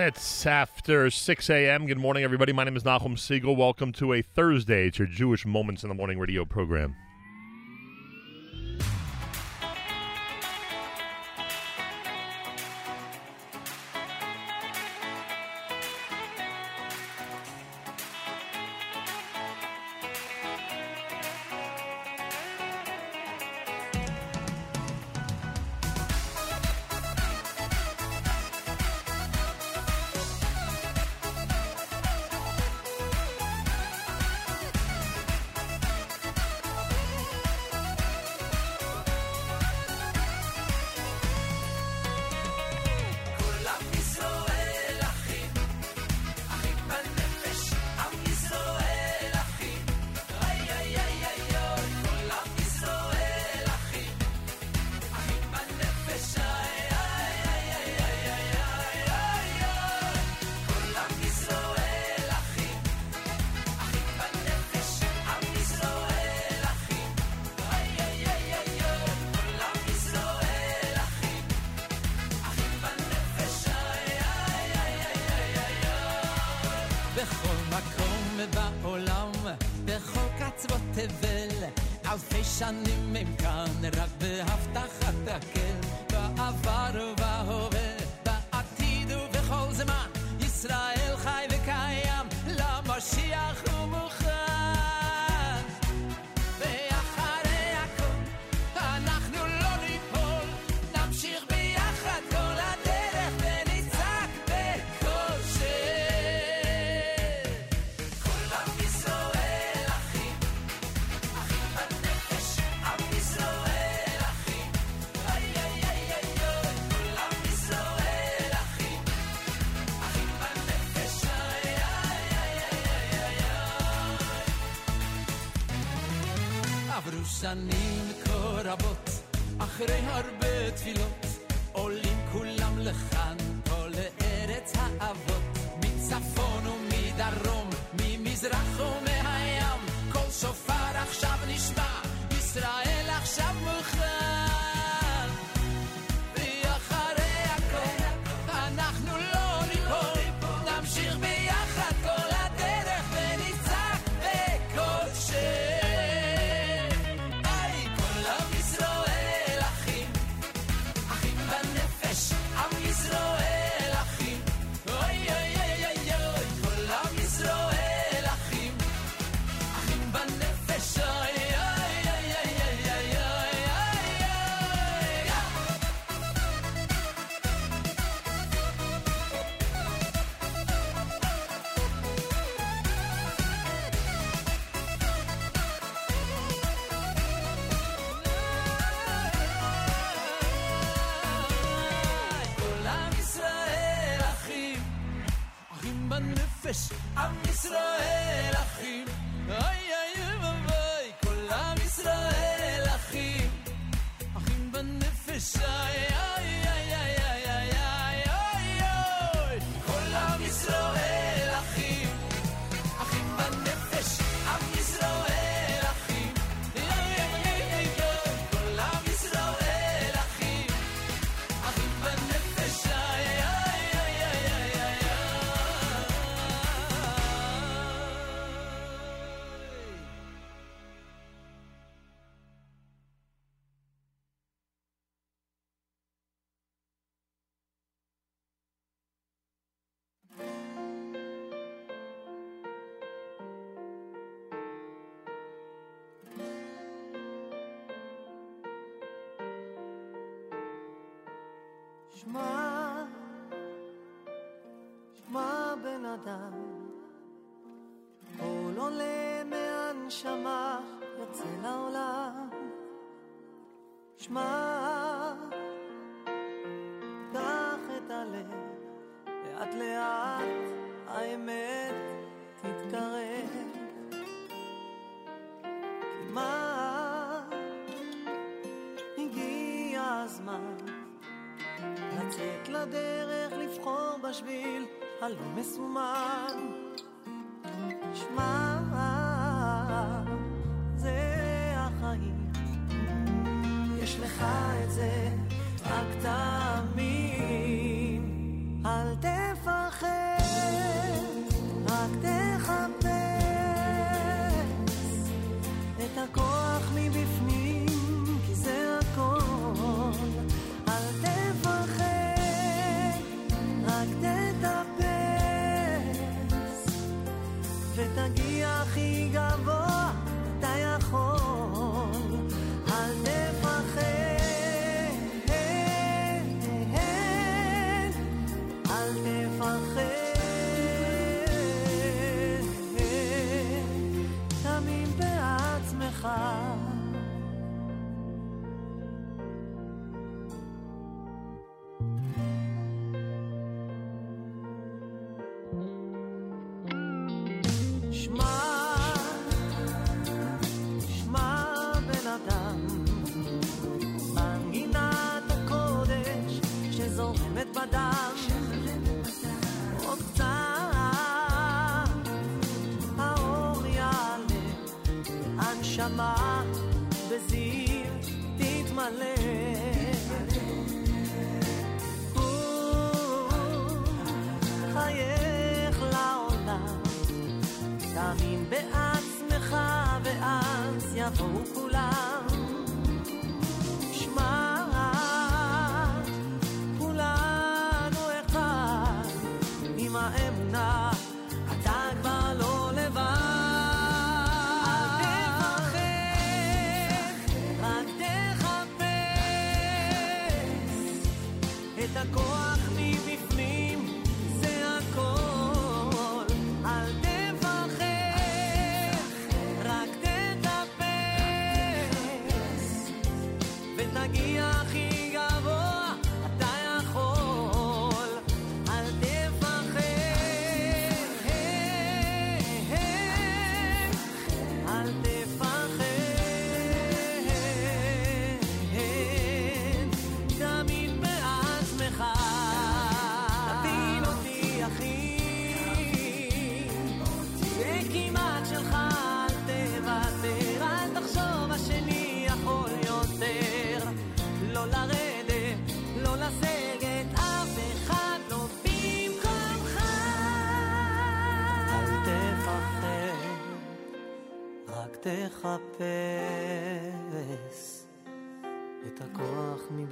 minutes after 6 a.m. Good morning, everybody. My name is Nachum Segal. Welcome to a Thursday. It's your Jewish Moments in the Morning radio program.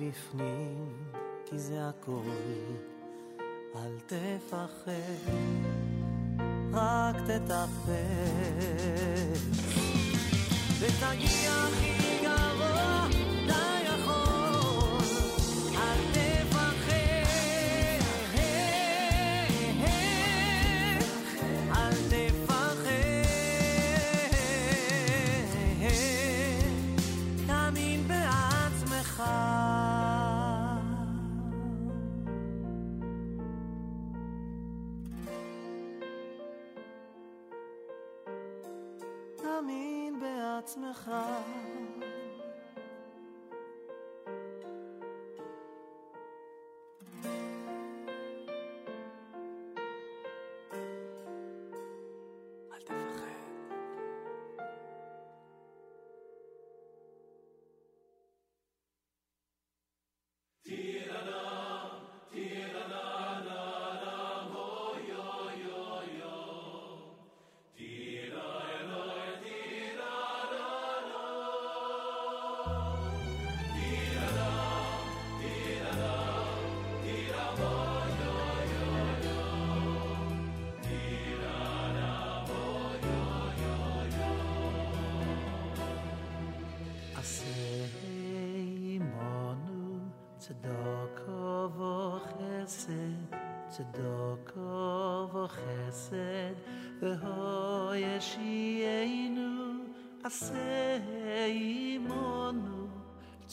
מבפנים, כי זה הכל. אל תפחד, רק תטפל. ותגיע הכי 哦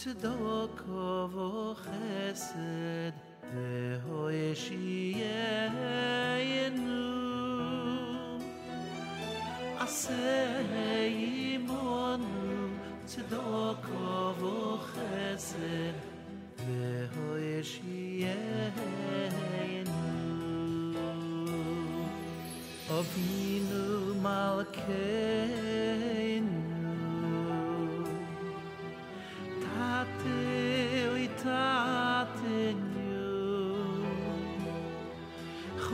צדוק וחסד והוא ישיינו עשה אימונו צדוק וחסד והוא ישיינו אבינו מלכנו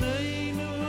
name of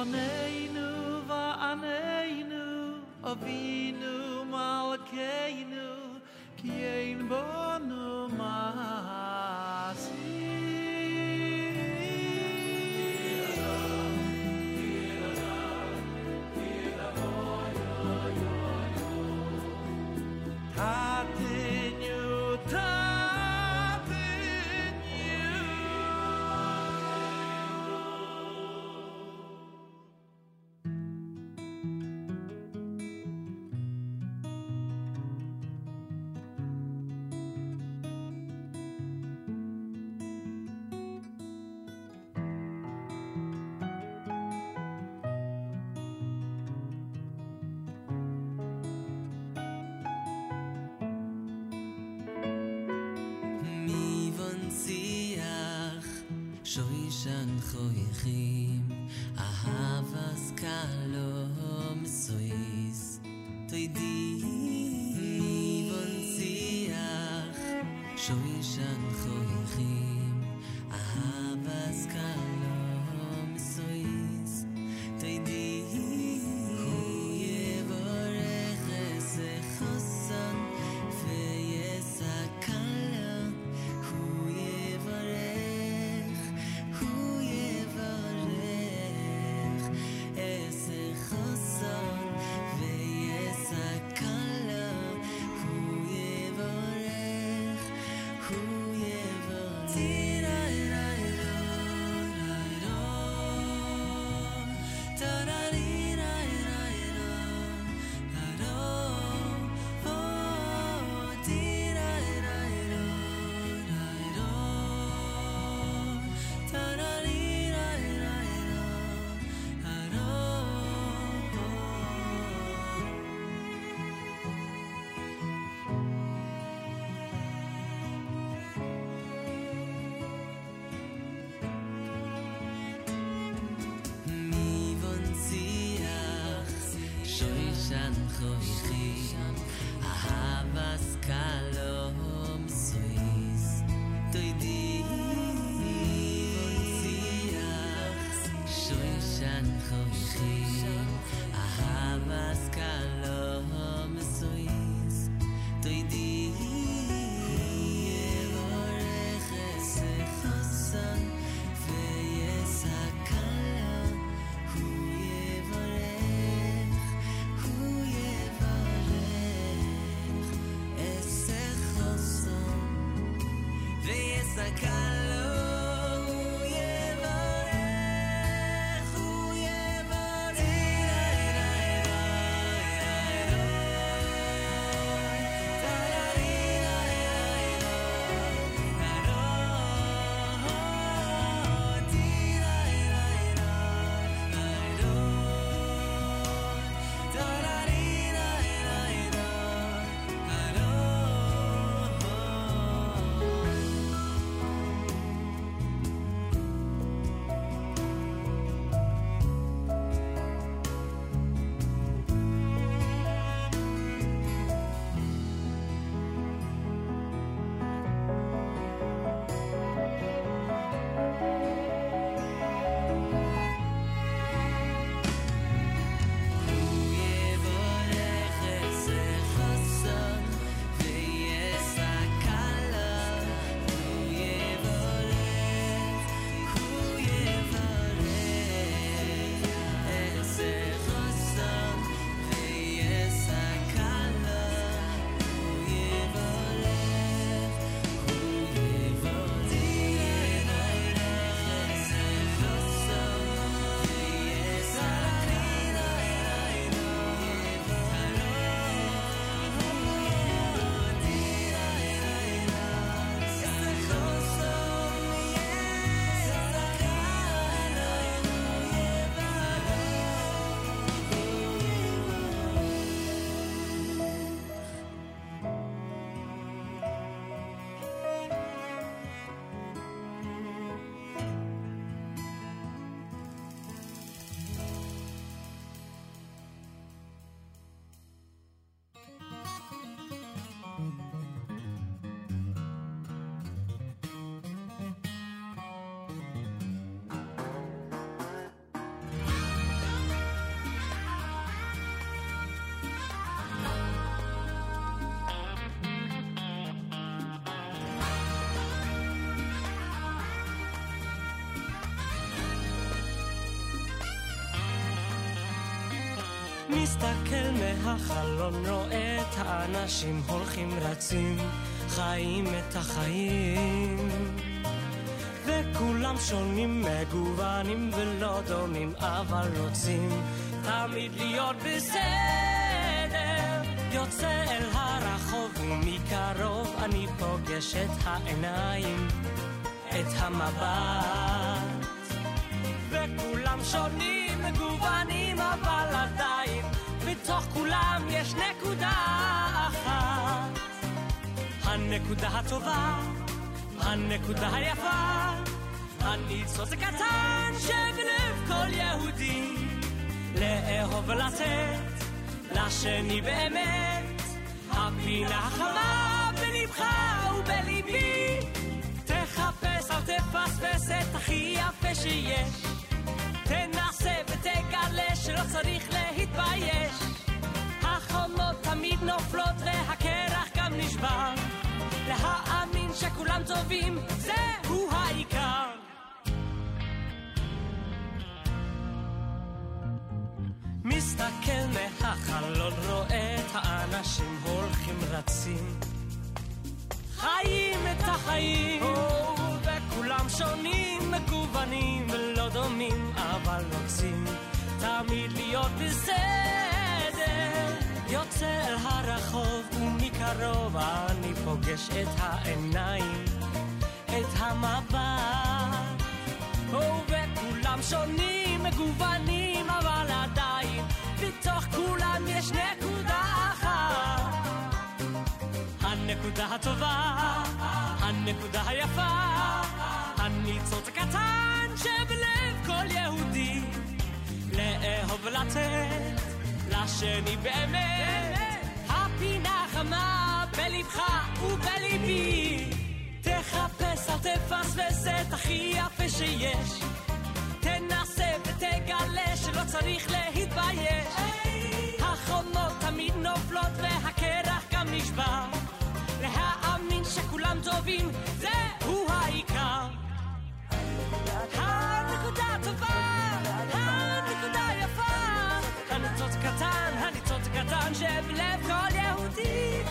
Choneinu מסתכל מהחלון, רואה את האנשים הולכים רצים, חיים את החיים. וכולם שונים, מגוונים ולא דומים, אבל רוצים תמיד להיות בסדר. יוצא אל הרחוב ומקרוב אני פוגש את העיניים, את המבט. וכולם שונים, מגוונים, אבל בתוך כולם יש נקודה אחת. הנקודה הטובה, הנקודה היפה, הניצוץ הקטן שבלב כל יהודי. לאהוב ולתת לשני באמת, הפינה החמה בלבך ובליבי. תחפש, אל תפספס את הכי יפה שיש. תנסה ותגלה שלא צריך להתבייש. נופלות והקרח גם נשבר. להאמין שכולם טובים, זהו העיקר. מסתכל מהחלון, רואה את האנשים הולכים רצים. חיים את החיים, וכולם שונים, מגוונים ולא דומים, אבל רוצים תמיד להיות בסדר. הרחוב ומקרוב אני פוגש את העיניים, את המבט. וכולם שונים, מגוונים, אבל עדיין בתוך כולם יש נקודה אחת. הנקודה הטובה, הנקודה היפה, הניצוץ הקטן שבלב כל יהודי. לאהוב ולתת לשני באמת, הפינה חמה בלבך ובליבי. תחפש, אל תפספס את הכי יפה שיש. תנסה ותגלה שלא צריך להתבייש. החומות תמיד נופלות והקרח גם נשבר. להאמין שכולם טובים, זהו העיקר. הנקודה טובה, הנקודה יפה, הניצוץ קטן, קטן שבלב כל יהודי,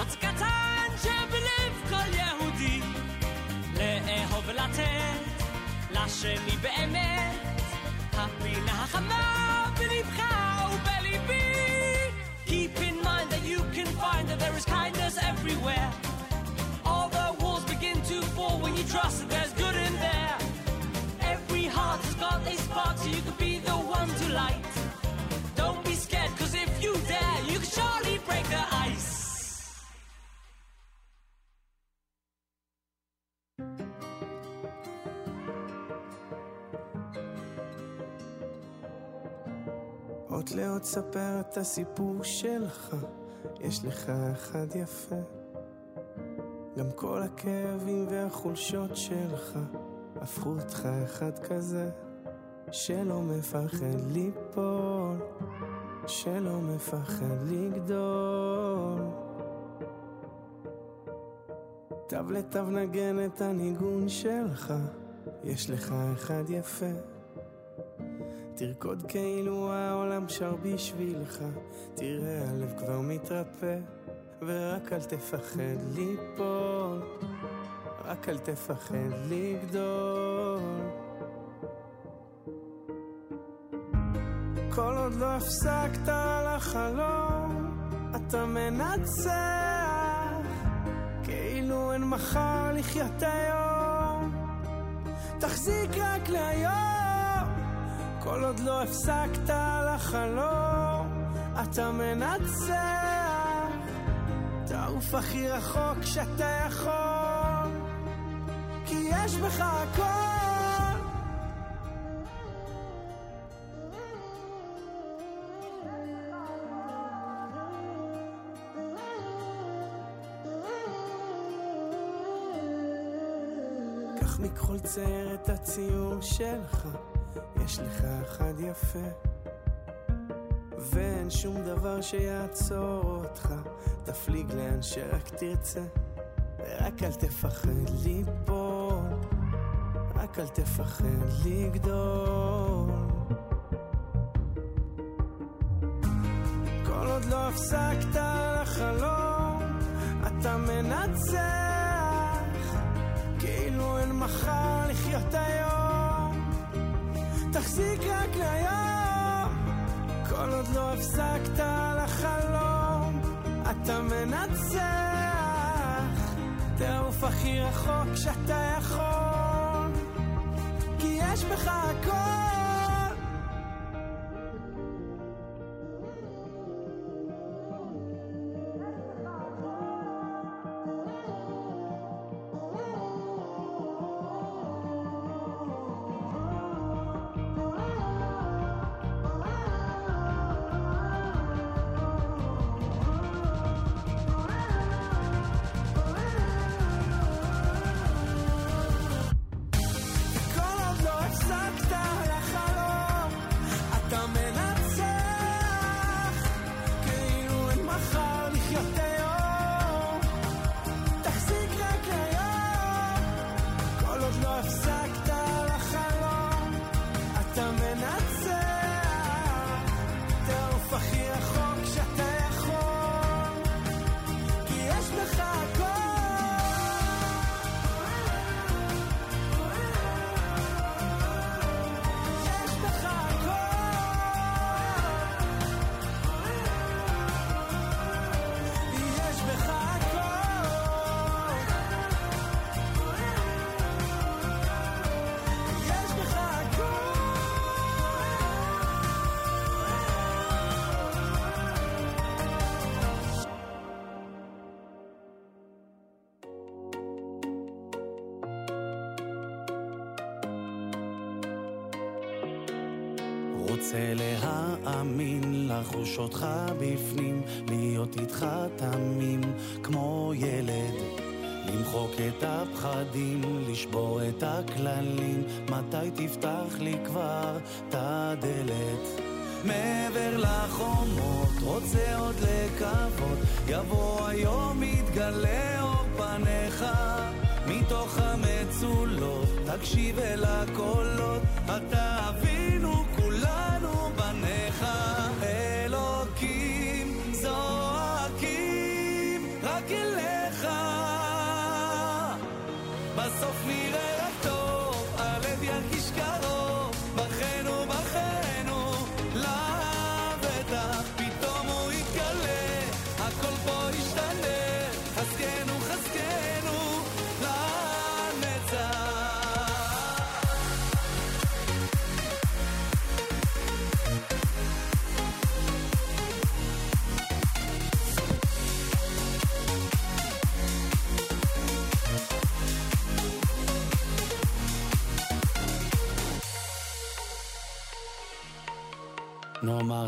הניצוץ קטן שבלב כל יהודי, לאהוב ולתת לשני באמת, הפינה החמה בלבך ובליבי. Keep in mind that you can find that there is kindness everywhere. All the walls begin to fall when you trust that עוד לעוד ספר את הסיפור שלך, יש לך אחד יפה. גם כל הכאבים והחולשות שלך, הפכו אותך אחד כזה, שלא מפחד ליפול, שלא מפחד לגדול. תו לתו נגן את הניגון שלך, יש לך אחד יפה. תרקוד כאילו העולם שר בשבילך, תראה הלב כבר מתרפא, ורק אל תפחד ליפול, רק אל תפחד לגדול. כל עוד לא הפסקת לחלום, אתה מנצח, כאילו אין מחר לחיות היום, תחזיק רק להיום. כל עוד לא הפסקת לחלום, אתה מנצח. תעוף הכי רחוק שאתה יכול, כי יש בך הכל. מכחול צייר את הציור שלך, יש לך אחד יפה. ואין שום דבר שיעצור אותך, תפליג לאן שרק תרצה. ורק אל תפחד ליפול, רק אל תפחד לגדול. כל עוד לא הפסקת לחלום, אתה מנצח, אין מחר לחיות היום. תחזיק רק ליום, כל עוד לא הפסקת לחלום, אתה מנצח. תעוף הכי רחוק שאתה יכול, כי יש בך הכל.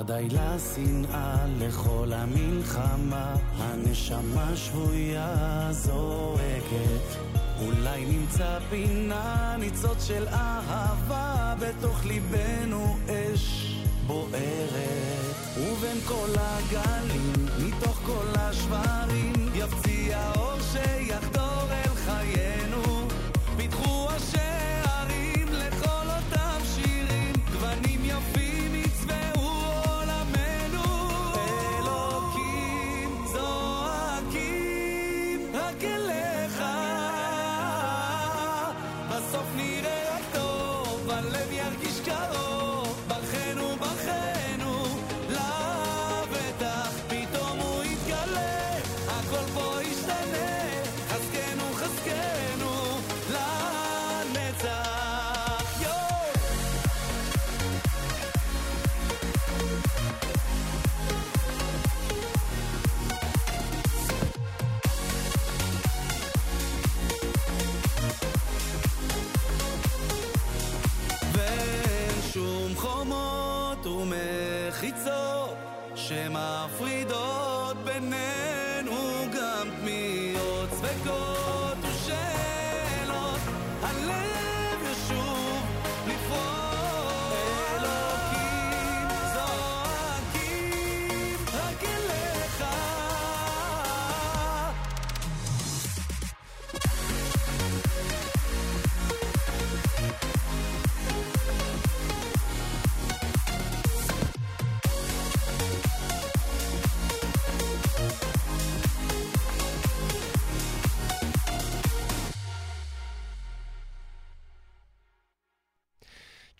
די לשנאה, לכל המלחמה, הנשמה שבויה זועקת. אולי נמצא פינה, ניצוץ של אהבה, בתוך ליבנו אש בוערת. ובין כל הגלים, מתוך כל השברים, יפציע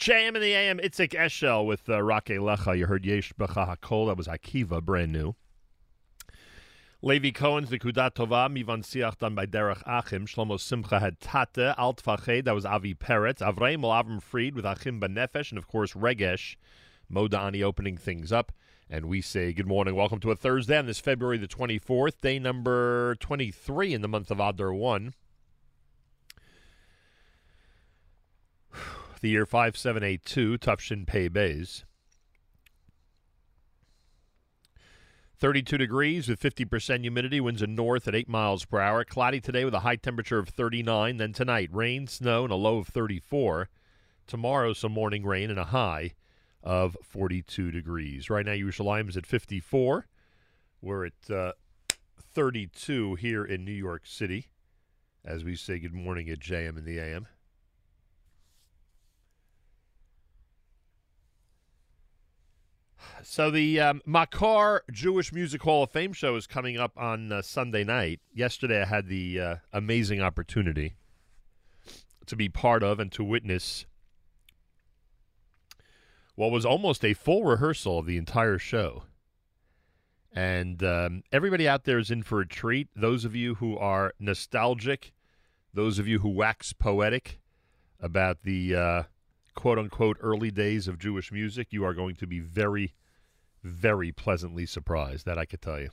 JM in the AM, Itzik Eshel with uh, Rake Lecha. You heard Yesh Becha Hakol. That was Akiva, brand new. Levi Cohen's Nekudat Tova, Mivan Siach done by Derech Achim. Shlomo Simcha had Tate, Alt Fached, that was Avi Peretz. Avraim Avram Fried with Achim Benefesh, and of course Regesh, Modani opening things up. And we say good morning, welcome to a Thursday on this February the 24th, day number 23 in the month of Adar 1. The year 5782, Tufshin Pei Bays. 32 degrees with 50% humidity, winds a north at 8 miles per hour. Cloudy today with a high temperature of 39. Then tonight, rain, snow, and a low of 34. Tomorrow, some morning rain and a high of 42 degrees. Right now, Yerushalayim is at 54. We're at uh, 32 here in New York City as we say good morning at JM in the AM. So the um, Makar Jewish Music Hall of Fame show is coming up on uh, Sunday night. Yesterday, I had the uh, amazing opportunity to be part of and to witness what was almost a full rehearsal of the entire show. And um, everybody out there is in for a treat. Those of you who are nostalgic, those of you who wax poetic about the uh, quote unquote early days of Jewish music, you are going to be very, very pleasantly surprised. That I could tell you.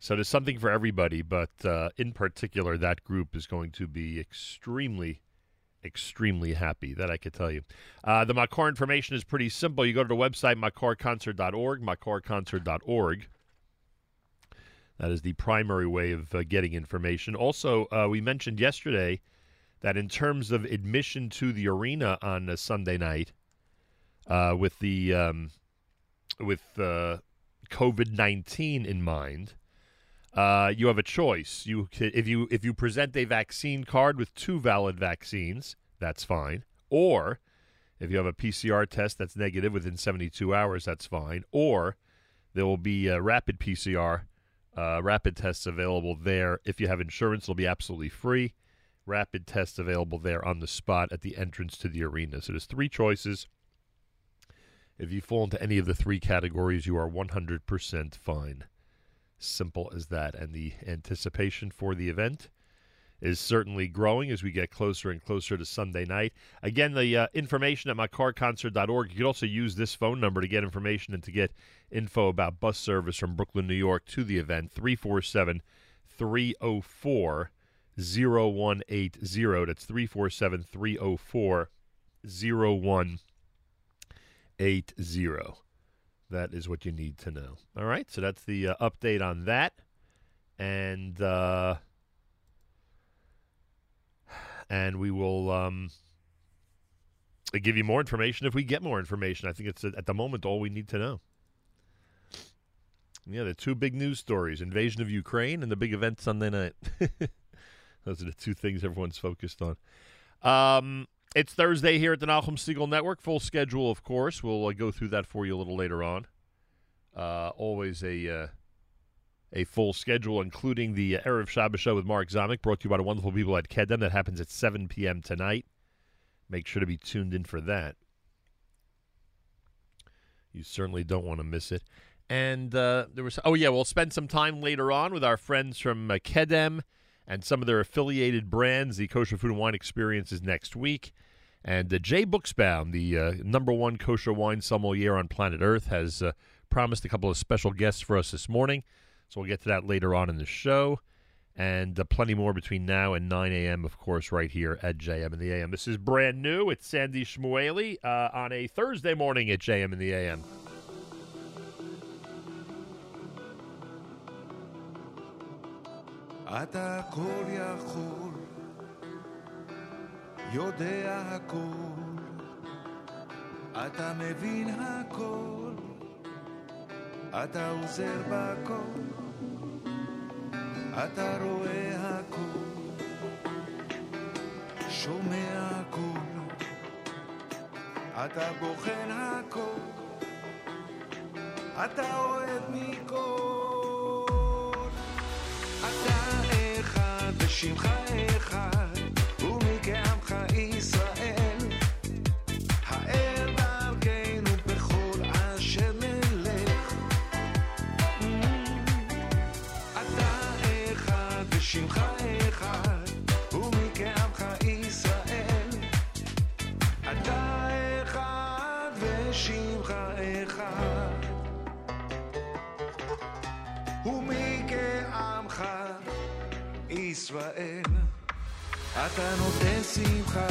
So there's something for everybody, but uh, in particular, that group is going to be extremely, extremely happy. That I could tell you. Uh, the Makar information is pretty simple. You go to the website makarconcert.org, makarconcert.org. That is the primary way of uh, getting information. Also, uh, we mentioned yesterday that in terms of admission to the arena on a Sunday night, uh, with the um, with uh, COVID nineteen in mind, uh, you have a choice. You if you if you present a vaccine card with two valid vaccines, that's fine. Or if you have a PCR test that's negative within seventy two hours, that's fine. Or there will be a rapid PCR, uh, rapid tests available there. If you have insurance, it'll be absolutely free. Rapid tests available there on the spot at the entrance to the arena. So there's three choices. If you fall into any of the three categories, you are 100% fine. Simple as that. And the anticipation for the event is certainly growing as we get closer and closer to Sunday night. Again, the uh, information at makarconcert.org. You can also use this phone number to get information and to get info about bus service from Brooklyn, New York to the event 347 304 0180. That's 347 304 0180. That is what you need to know. All right, so that's the uh, update on that. And uh, and we will um, give you more information if we get more information. I think it's at the moment all we need to know. Yeah, the two big news stories: invasion of Ukraine and the big event Sunday night. Those are the two things everyone's focused on. Um, it's Thursday here at the Nachum Segal Network. Full schedule, of course. We'll uh, go through that for you a little later on. Uh, always a uh, a full schedule, including the Erev Shabbos show with Mark Zamek, brought to you by the wonderful people at Kedem. That happens at 7 p.m. tonight. Make sure to be tuned in for that. You certainly don't want to miss it. And uh, there was, oh yeah, we'll spend some time later on with our friends from uh, Kedem and some of their affiliated brands. The Kosher Food and Wine Experience is next week. And uh, Jay Buchsbaum, the uh, number one kosher wine sommelier on planet Earth, has uh, promised a couple of special guests for us this morning. So we'll get to that later on in the show. And uh, plenty more between now and 9 a.m., of course, right here at JM in the AM. This is brand new. It's Sandy Shmueli uh, on a Thursday morning at JM in the AM. אתה הכל יכול, יודע הכל, אתה מבין הכל, אתה עוזר בכל, אתה רואה הכל, שומע הכל, אתה בוחן הכל, אתה אוהב מכל. אתה ושמך אחד, ישראל. אתה נותן שמחה,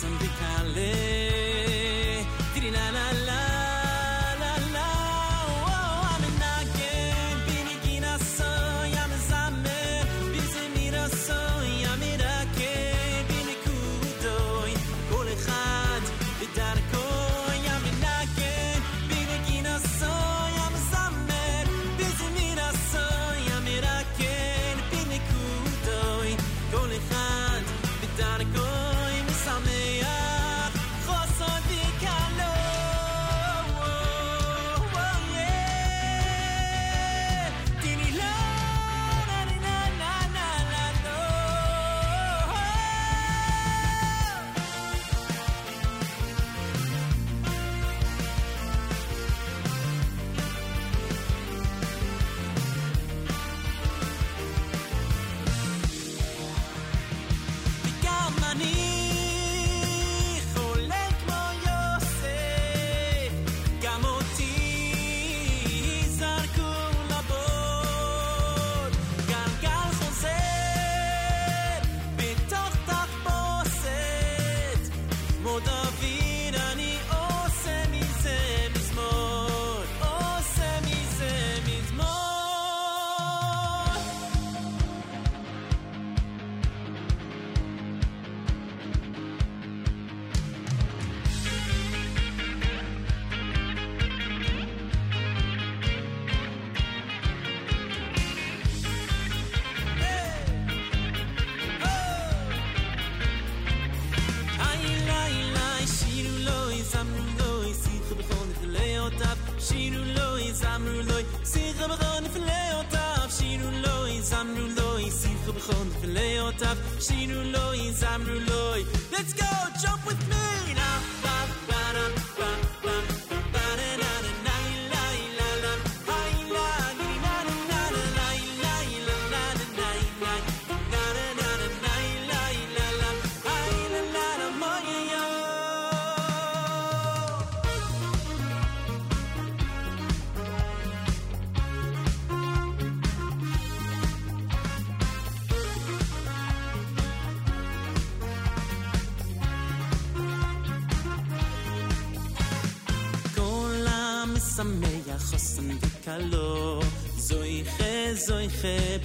some big live.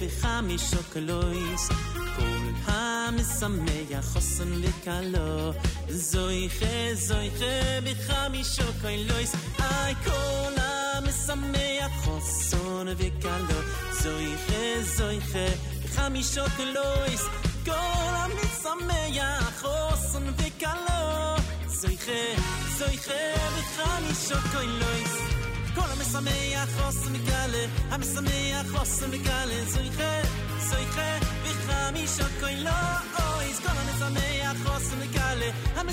שבחמישו קלויס כל המשמח חוסן וקלו זויכה זויכה בחמישו קלויס אי כל המשמח חוסן וקלו זויכה זויכה בחמישו קלויס כל המשמח חוסן וקלו זויכה זויכה בחמישו קלויס כל המשמח חוסן וקלו am samia khos mi kal zoykhe zoykhe bi khamish koy lo oy zgon am samia khos mi kal am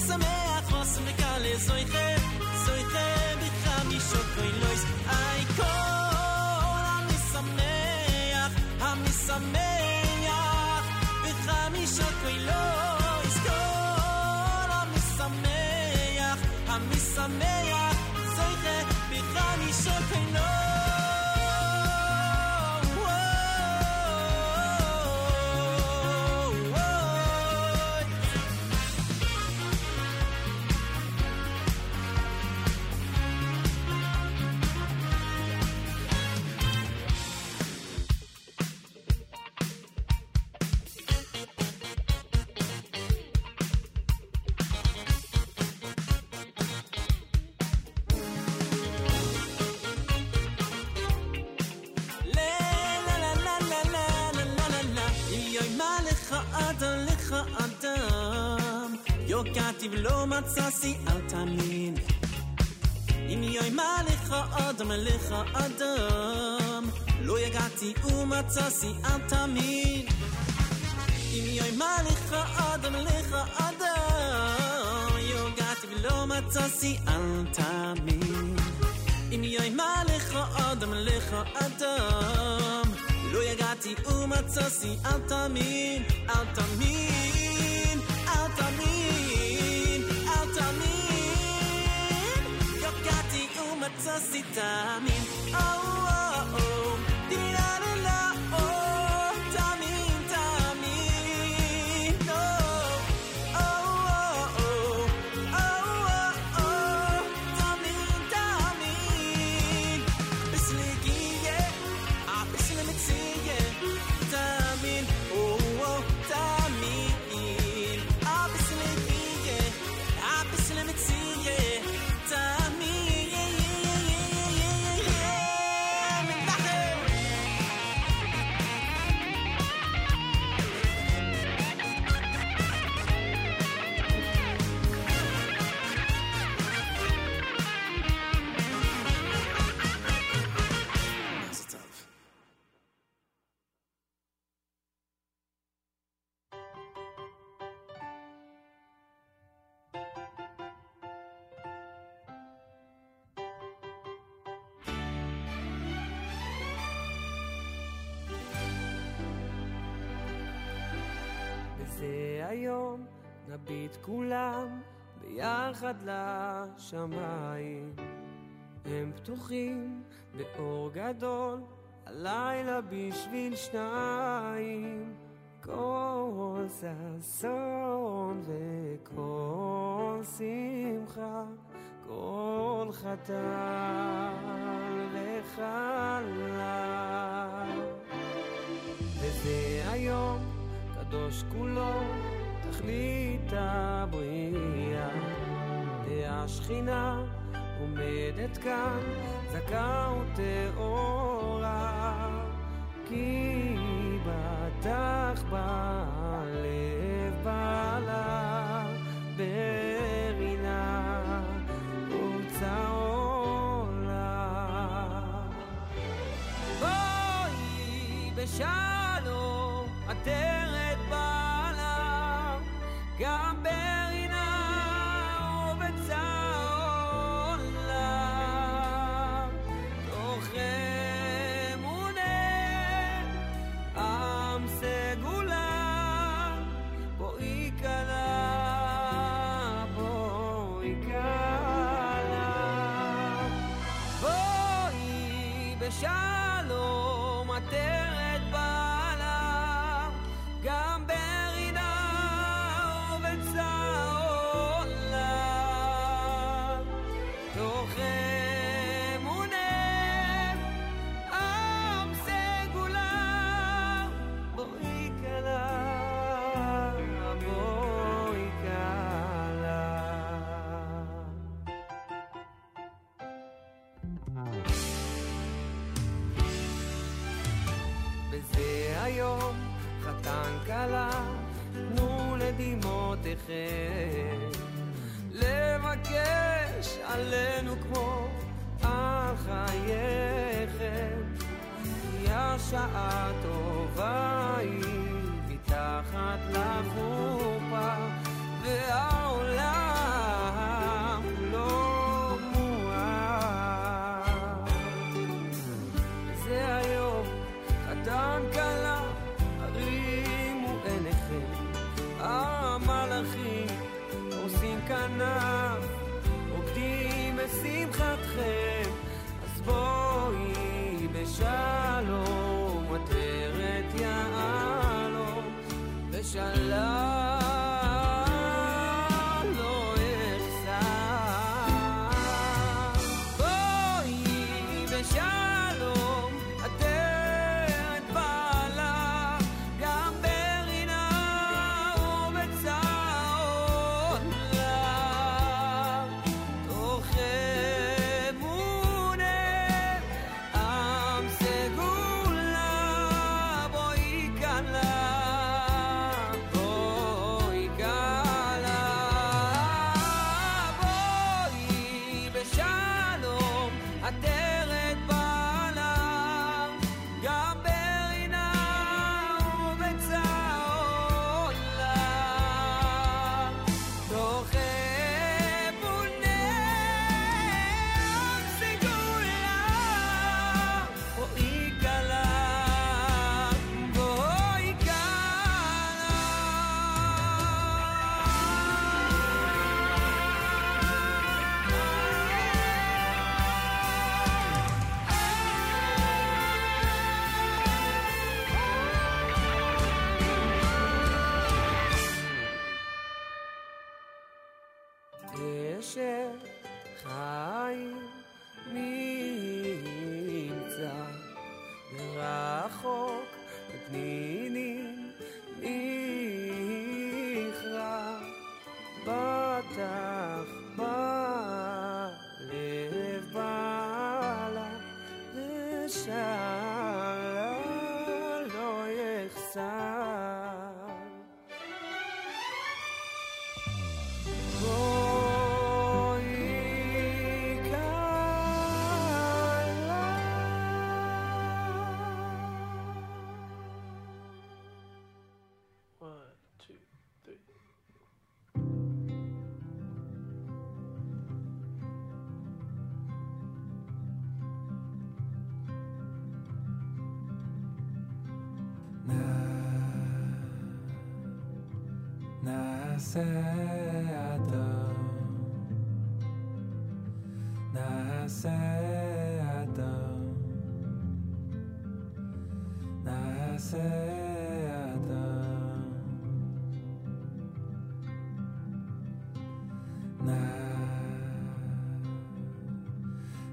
ולא מצא תמיד. אם יאמר לך אדם מלך אדם. לא יגעתי ומצא תמיד. אם יאמר לך אדם מלך אדם. יגעתי ולא מצא תמיד. אם יאמר לך אדם מלך אדם. לא יגעתי ומצא אל תמיד. necesita mi נביט כולם ביחד לשמיים. הם פתוחים באור גדול, הלילה בשביל שניים. כל ששון וכל שמחה, כל חתן וחלל. וזה היום קדוש כולו, תכלית הבריאה. והשכינה עומדת כאן, זכה וטהורה. כי בטח בלב בעלה, ברינה וצהולה. בואי בשלום, God. כלה, תנו לדמעותיכם לבקש עלינו כמו על חייכם. כי השעה טובה היא מתחת לחופה, בשמחתכם. אז בואי בשלום, עטרת יהלום, בשלום نساتا نساتا نساتا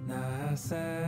نساتا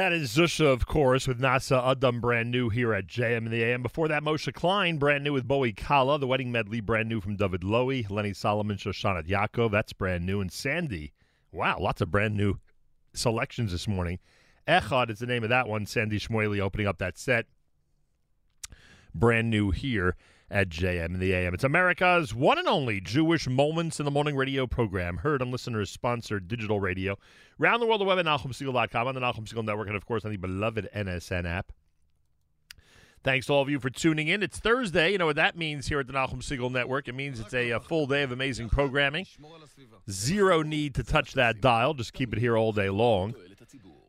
That is Zusha, of course, with Nasa Adam brand new here at JM in the AM. Before that, Moshe Klein, brand new with Bowie Kala. The wedding medley, brand new from David Lowy. Lenny Solomon, Shoshana Yaakov, that's brand new. And Sandy, wow, lots of brand new selections this morning. Echad is the name of that one. Sandy Shmueli opening up that set. Brand new here at JM in the AM. It's America's one and only Jewish Moments in the Morning radio program, heard on listeners sponsored digital radio. Round the world, the web at NachumSegal.com, on the Nachum Segal Network, and of course on the beloved NSN app. Thanks to all of you for tuning in. It's Thursday. You know what that means here at the Nachum Segal Network. It means it's a, a full day of amazing programming. Zero need to touch that dial. Just keep it here all day long.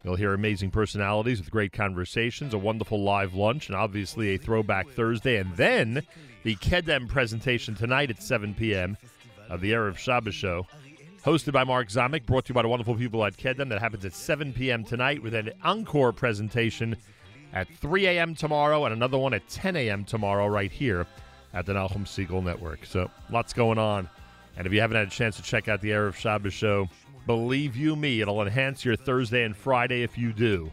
You'll hear amazing personalities with great conversations, a wonderful live lunch, and obviously a throwback Thursday. And then the Kedem presentation tonight at 7 p.m. of the Erev Shabbos show. hosted by Mark Zamek, brought to you by the wonderful people at Kedem. That happens at 7 p.m. tonight with an encore presentation at 3 a.m. tomorrow and another one at 10 a.m. tomorrow right here at the Nachum Segal Network. So lots going on. And if you haven't had a chance to check out the Erev Shabbos show, believe you me, it'll enhance your Thursday and Friday if you do.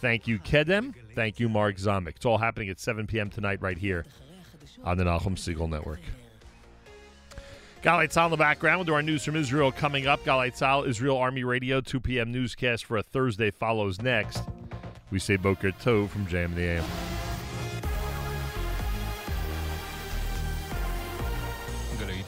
Thank you, Kedem. Thank you, Mark Zamek. It's all happening at 7 p.m. tonight right here on the Nachum Segal Network. Galei Tzahal in the background. We'll do our news from Israel coming up. Galei Tzahal, Israel Army Radio, 2 p.m. newscast for a Thursday follows next. We say Boker Tov from in the AM.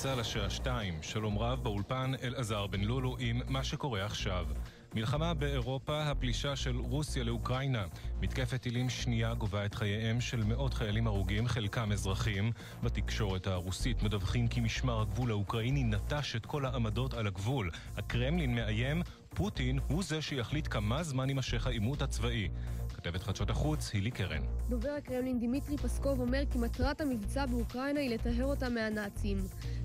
צה"ל השעה שתיים, שלום רב באולפן אלעזר בן לולו עם מה שקורה עכשיו. מלחמה באירופה, הפלישה של רוסיה לאוקראינה. מתקפת טילים שנייה גובה את חייהם של מאות חיילים הרוגים, חלקם אזרחים. בתקשורת הרוסית מדווחים כי משמר הגבול האוקראיני נטש את כל העמדות על הגבול. הקרמלין מאיים, פוטין הוא זה שיחליט כמה זמן יימשך העימות הצבאי. כתבת חדשות החוץ, הילי קרן. דובר הקרמלין דימיטרי פסקוב אומר כי מטרת המבצע באוקראינה היא לטהר אותה מהנאצים.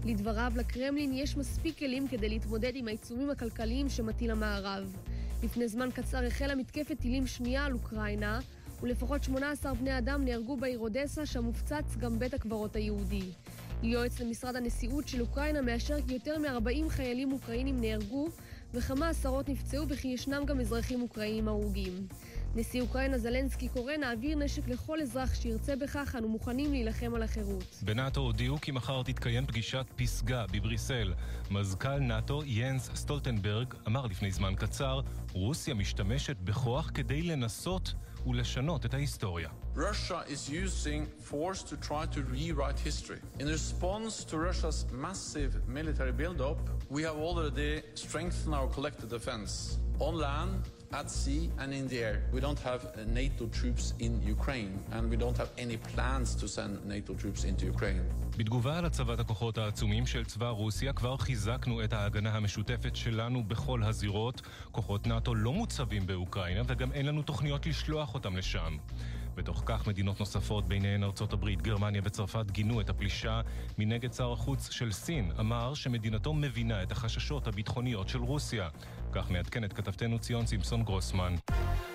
לדבריו, לקרמלין יש מספיק כלים כדי להתמודד עם העיצומים הכלכליים שמטיל המערב. לפני זמן קצר החלה מתקפת טילים שנייה על אוקראינה, ולפחות 18 בני אדם נהרגו בעיר אודסה, שם הופצץ גם בית הקברות היהודי. יועץ למשרד הנשיאות של אוקראינה מאשר כי יותר מ-40 חיילים אוקראינים נהרגו וכמה עשרות נפצעו וכי ישנם גם אזרחים אוקראינים הרוגים. נשיא אוקראינה זלנסקי קורא נעביר נשק לכל אזרח שירצה בכך, אנו מוכנים להילחם על החירות. בנאט"ו הודיעו כי מחר תתקיים פגישת פסגה בבריסל. מזכ"ל נאט"ו יאנס סטולטנברג אמר לפני זמן קצר, רוסיה משתמשת בכוח כדי לנסות ולשנות את ההיסטוריה. Russia is using force to try to rewrite history. In response to Russia's massive military buildup, we have already strengthened our collective defense on land, at sea, and in the air. We don't have uh, NATO troops in Ukraine, and we don't have any plans to send NATO troops into Ukraine. בתגובה על הצבת הכוחות העצומים של צבא רוסיה, כבר חיזקנו את ההגנה המשותפת שלנו בכל הזירות. כוחות נאט"ו לא מוצבים באוקראינה, וגם אין לנו תוכניות לשלוח אותם לשם. בתוך כך מדינות נוספות, ביניהן ארצות הברית, גרמניה וצרפת, גינו את הפלישה. מנגד שר החוץ של סין אמר שמדינתו מבינה את החששות הביטחוניות של רוסיה. כך מעדכנת כתבתנו ציון סימפסון גרוסמן.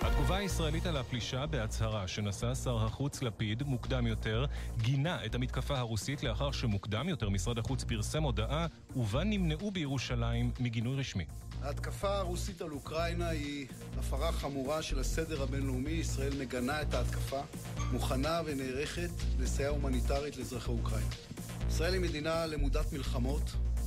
התגובה הישראלית על הפלישה בהצהרה שנשא שר החוץ לפיד מוקדם יותר, גינה את המתקפה הרוסית לאחר שמוקדם יותר משרד החוץ פרסם הודעה ובה נמנעו בירושלים מגינוי רשמי. ההתקפה הרוסית על אוקראינה היא הפרה חמורה של הסדר הבינלאומי. ישראל מגנה את ההתקפה, מוכנה ונערכת לסייע הומניטרית לאזרחי אוקראינה. ישראל היא מדינה למודת מלחמות.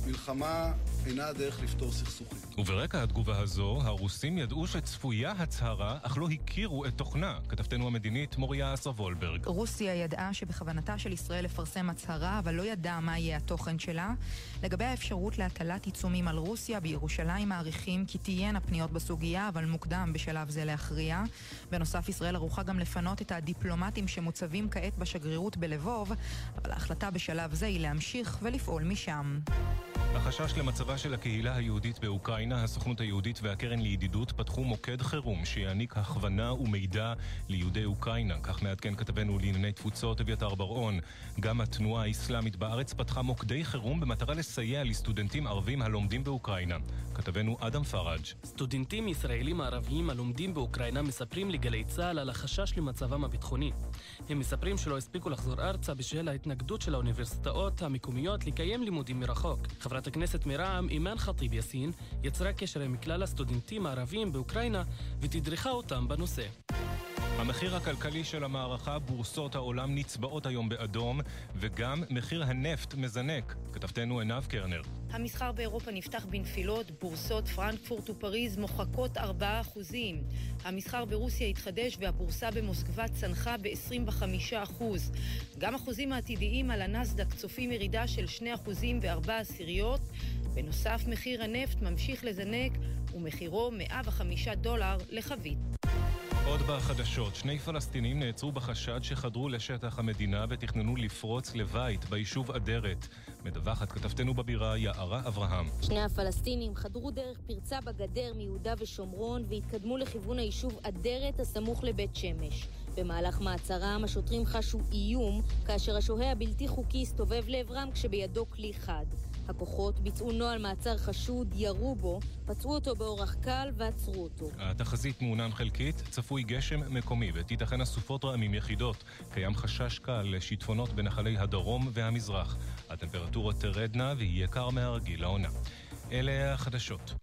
מלחמה אינה הדרך לפתור סכסוכים. וברקע התגובה הזו, הרוסים ידעו שצפויה הצהרה, אך לא הכירו את תוכנה. כתבתנו המדינית מוריה אסר וולברג. רוסיה ידעה שבכוונתה של ישראל לפרסם הצהרה, אבל לא ידעה מה יהיה התוכן שלה. לגבי האפשרות להטלת עיצומים על רוסיה, בירושלים מעריכים כי תהיינה פניות בסוגיה, אבל מוקדם בשלב זה להכריע. בנוסף, ישראל ערוכה גם לפנות את הדיפלומטים שמוצבים כעת בשגרירות בלבוב, אבל ההחלטה בשלב זה היא להמשיך ולפעול משם. החשש למצבה של הקהילה היהודית באוקראינה, הסוכנות היהודית והקרן לידידות פתחו מוקד חירום שיעניק הכוונה ומידע ליהודי אוקראינה. כך מעדכן כתבנו לענייני תפוצות אביתר בר-און. גם התנועה האסלאמית בארץ פתחה מוקדי חירום במטרה לסייע לסטודנטים ערבים הלומדים באוקראינה. כתבנו אדם פראג'. סטודנטים ישראלים ערביים הלומדים באוקראינה מספרים לגלי צה"ל על החשש למצבם הביטחוני. הם מספרים שלא הספיקו לחזור ארצה בשל ההתנגדות של האוניברסיטאות המקומיות לקיים לימודים מרחוק. חברת הכנסת מרע"מ, אימאן ח'טיב יאסין, יצרה קשר עם כלל הסטודנטים הערבים באוקראינה ותדרכה אותם בנושא. המחיר הכלכלי של המערכה, בורסות העולם נצבעות היום באדום, וגם מחיר הנפט מזנק. כתבתנו עינב קרנר. המסחר באירופה נפתח בנפילות, בורסות פרנקפורט ופריז מוחקות 4%. המסחר ברוסיה התחדש והבורסה במוסקבה צנחה ב-25%. גם החוזים העתידיים על הנסדק צופים ירידה של 2% ו-4 עשיריות. בנוסף, מחיר הנפט ממשיך לזנק ומחירו 105 דולר לחבית. עוד בחדשות, שני פלסטינים נעצרו בחשד שחדרו לשטח המדינה ותכננו לפרוץ לבית ביישוב אדרת. מדווחת כתבתנו בבירה יערה אברהם. שני הפלסטינים חדרו דרך פרצה בגדר מיהודה ושומרון והתקדמו לכיוון היישוב אדרת הסמוך לבית שמש. במהלך מעצרם השוטרים חשו איום כאשר השוהה הבלתי חוקי הסתובב לעברם כשבידו כלי חד. הכוחות ביצעו נוהל מעצר חשוד, ירו בו, פצעו אותו באורח קל ועצרו אותו. התחזית מעונן חלקית, צפוי גשם מקומי ותיתכן אסופות רעמים יחידות. קיים חשש קל לשיטפונות בנחלי הדרום והמזרח. הטמפרטורות תרדנה ויהיה קר מהרגיל לעונה. אלה החדשות.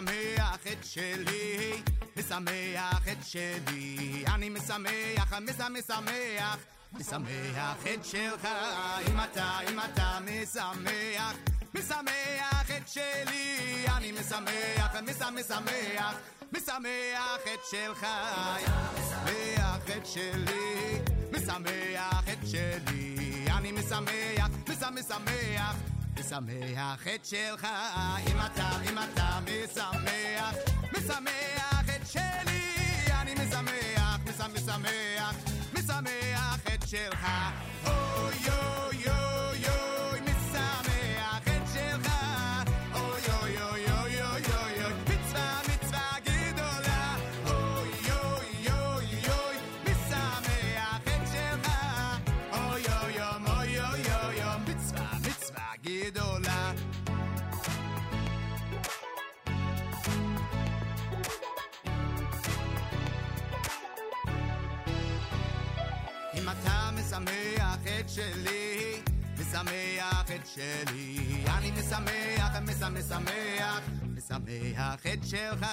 משמח את שלי, משמח את שלי, אני משמח, מש- משמח, משמח את שלך. אם אתה, אם אתה משמח, משמח את שלי, אני משמח, מש- משמח, משמח את שלך. משמח את שלי, משמח את שלי, אני משמח, מש- משמח. משמח את שלך, אם אתה, אם אתה משמח, משמח את שלי, אני משמח, מש- משמח, משמח את שלך, אוי אוי שלי, משמח את שלי, אני משמח, מש- משמח, משמח את שלך,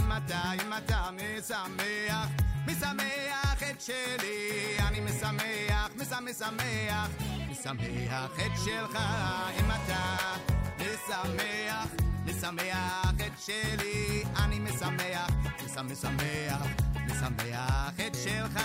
אם אתה, אם אתה משמח, משמח את שלי, אני משמח, מש- משמח, משמח את שלך, אם אתה משמח, משמח את שלי, אני משמח, מש- משמח, משמח את שלך,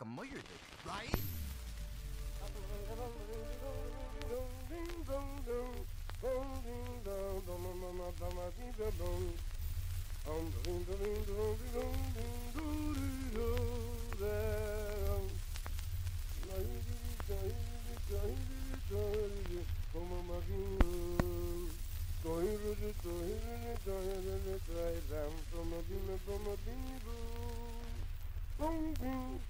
ఒక మొయ్యుడు right Boom, boom.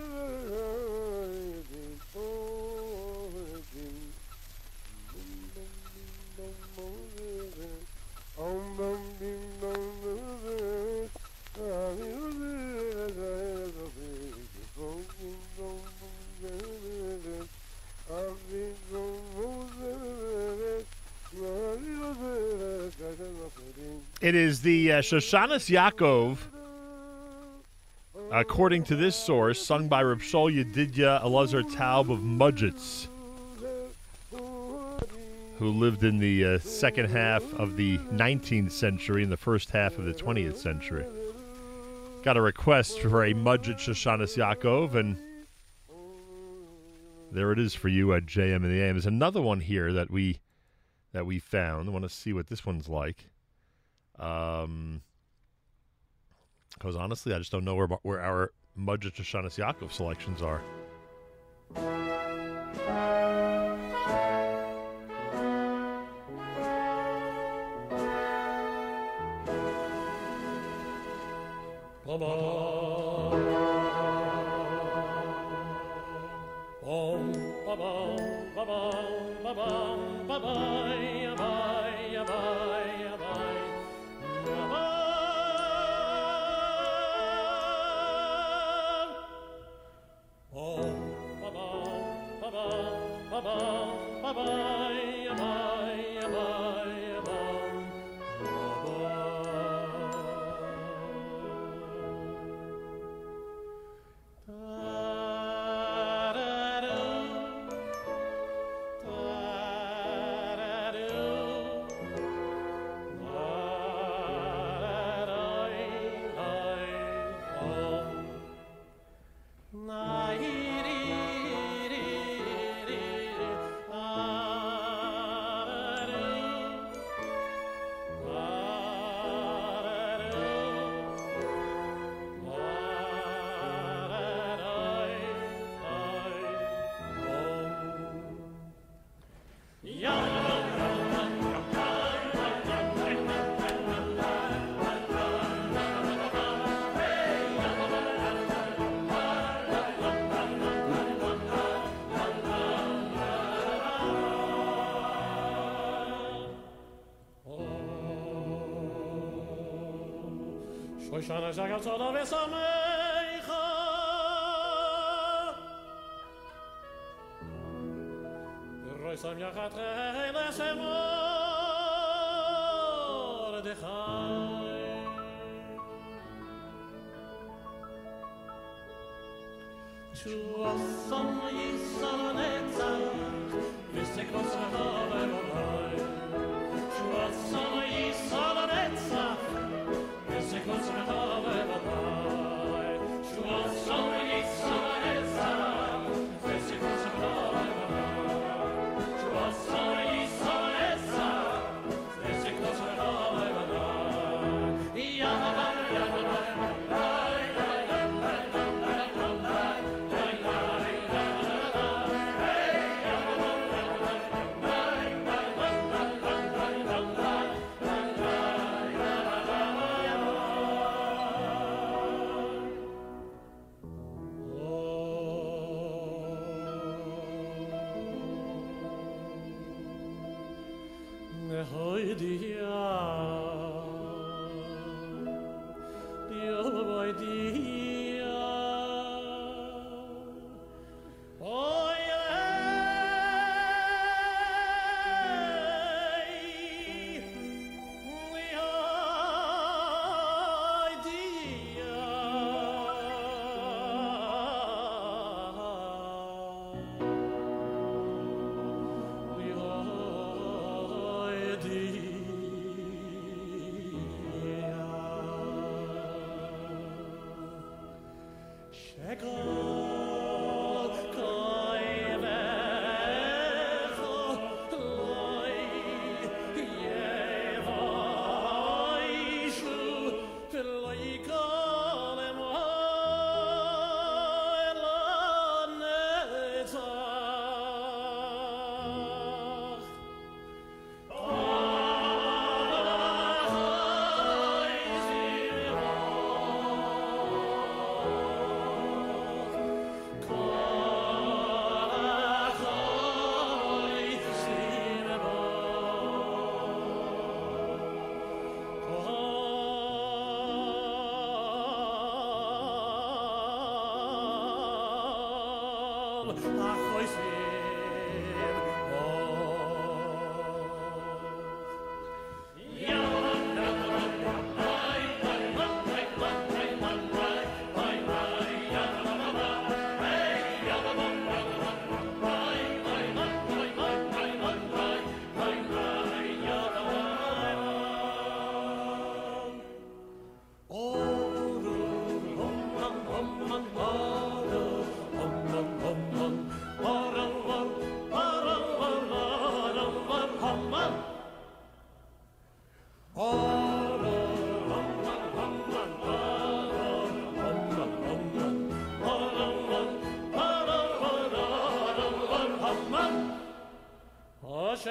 It is the uh, Shoshanas Yaakov, according to this source, sung by Reb Shol Yedidya Elazar Taub of Modzitz, who lived in the uh, second half of the 19th century and the first half of the 20th century. Got a request for a Modzitz Shoshanas Yaakov, and there it is for you at JM and the AM. There's another one here that we that we found. I want to see what this one's like. Um, because honestly, I just don't know where where our Modzitz Shoshanas Yaakov selections are.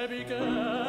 Schäbigen.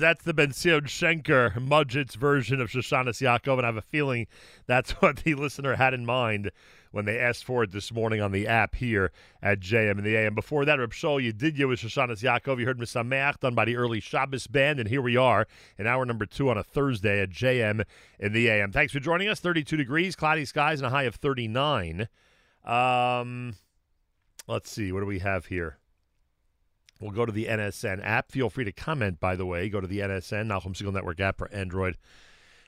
That's the Benzion Schenker Modzitz's version of Shoshanas Yaakov, and I have a feeling that's what the listener had in mind when they asked for it this morning on the app here at JM in the AM. Before that, Reb Shol, Yedidya with Shoshanas Yaakov. You heard Misameach done by the early Shabbos band, and here we are in hour number two on a Thursday at JM in the AM. Thanks for joining us. 32 degrees, cloudy skies, and a high of 39. Um, let's see. What do we have here? We'll go to the NSN app. Feel free to comment, by the way. Go to the NSN, Nachum Segal Network app for Android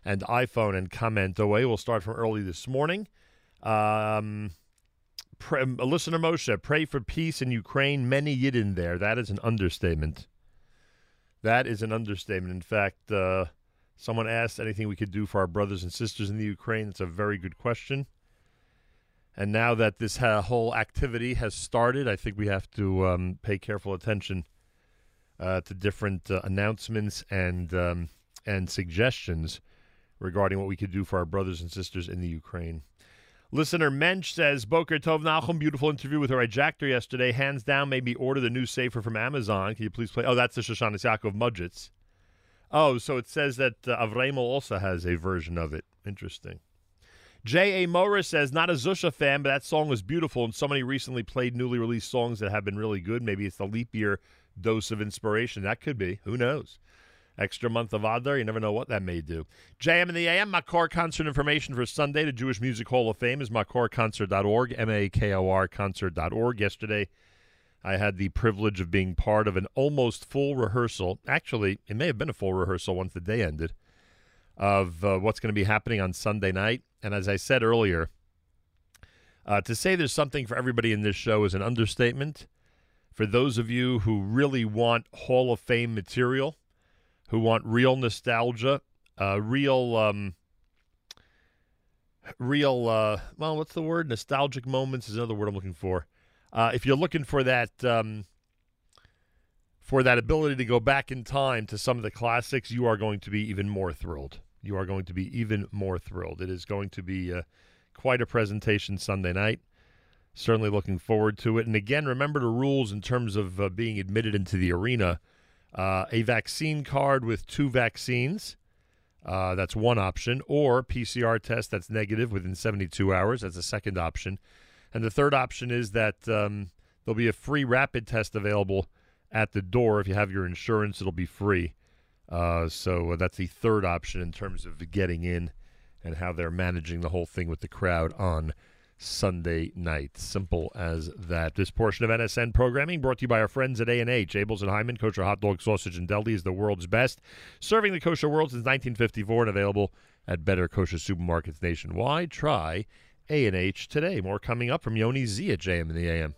and iPhone and comment away. We'll start from early this morning. Um, pray, listener Moshe, pray for peace in Ukraine. Many Yidden there. That is an understatement. That is an understatement. In fact, uh, someone asked anything we could do for our brothers and sisters in the Ukraine. It's a very good question. And now that this uh, whole activity has started, I think we have to um, pay careful attention uh, to different uh, announcements and um, and suggestions regarding what we could do for our brothers and sisters in the Ukraine. Listener Mensch says, Boker Tov Nachum, beautiful interview with Rai Jachter yesterday. Hands down, maybe order the new Sefer from Amazon. Can you please play? Oh, that's the Shoshanis Yaakov Modzitz. Oh, so it says that uh, also has a version of it. Interesting. J.A. Morris says, not a Zusha fan, but that song was beautiful, and somebody recently played newly released songs that have been really good. Maybe it's the leap year dose of inspiration. That could be. Who knows? Extra month of Adar, you never know what that may do. JM in the AM, Makor concert information for Sunday. The Jewish Music Hall of Fame is makorconcert.org, M A K O R concert.org. Yesterday, I had the privilege of being part of an almost full rehearsal. Actually, it may have been a full rehearsal once the day ended of uh, what's going to be happening on Sunday night. And as I said earlier, uh, to say there's something for everybody in this show is an understatement. For those of you who really want Hall of Fame material, who want real nostalgia, uh, real, um, real, uh, well, what's the word? Nostalgic moments is another word I'm looking for. Uh, if you're looking for that, um, for that ability to go back in time to some of the classics, you are going to be even more thrilled. You are going to be even more thrilled. It is going to be uh, quite a presentation Sunday night. Certainly looking forward to it. And again, remember the rules in terms of uh, being admitted into the arena. Uh, a vaccine card with two vaccines. Uh, that's one option, or PCR test that's negative within 72 hours. That's a second option. And the third option is that um, there'll be a free rapid test available at the door. If you have your insurance, it'll be free. Uh, so that's the third option in terms of getting in and how they're managing the whole thing with the crowd on Sunday night. Simple as that. This portion of NSN programming brought to you by our friends at A&H. Abeles and Heymann, kosher hot dog, sausage, and deli is the world's best. Serving the kosher world since 1954 and available at better kosher supermarkets nationwide. Try A&H today. More coming up from Yoni Z at JM in the AM.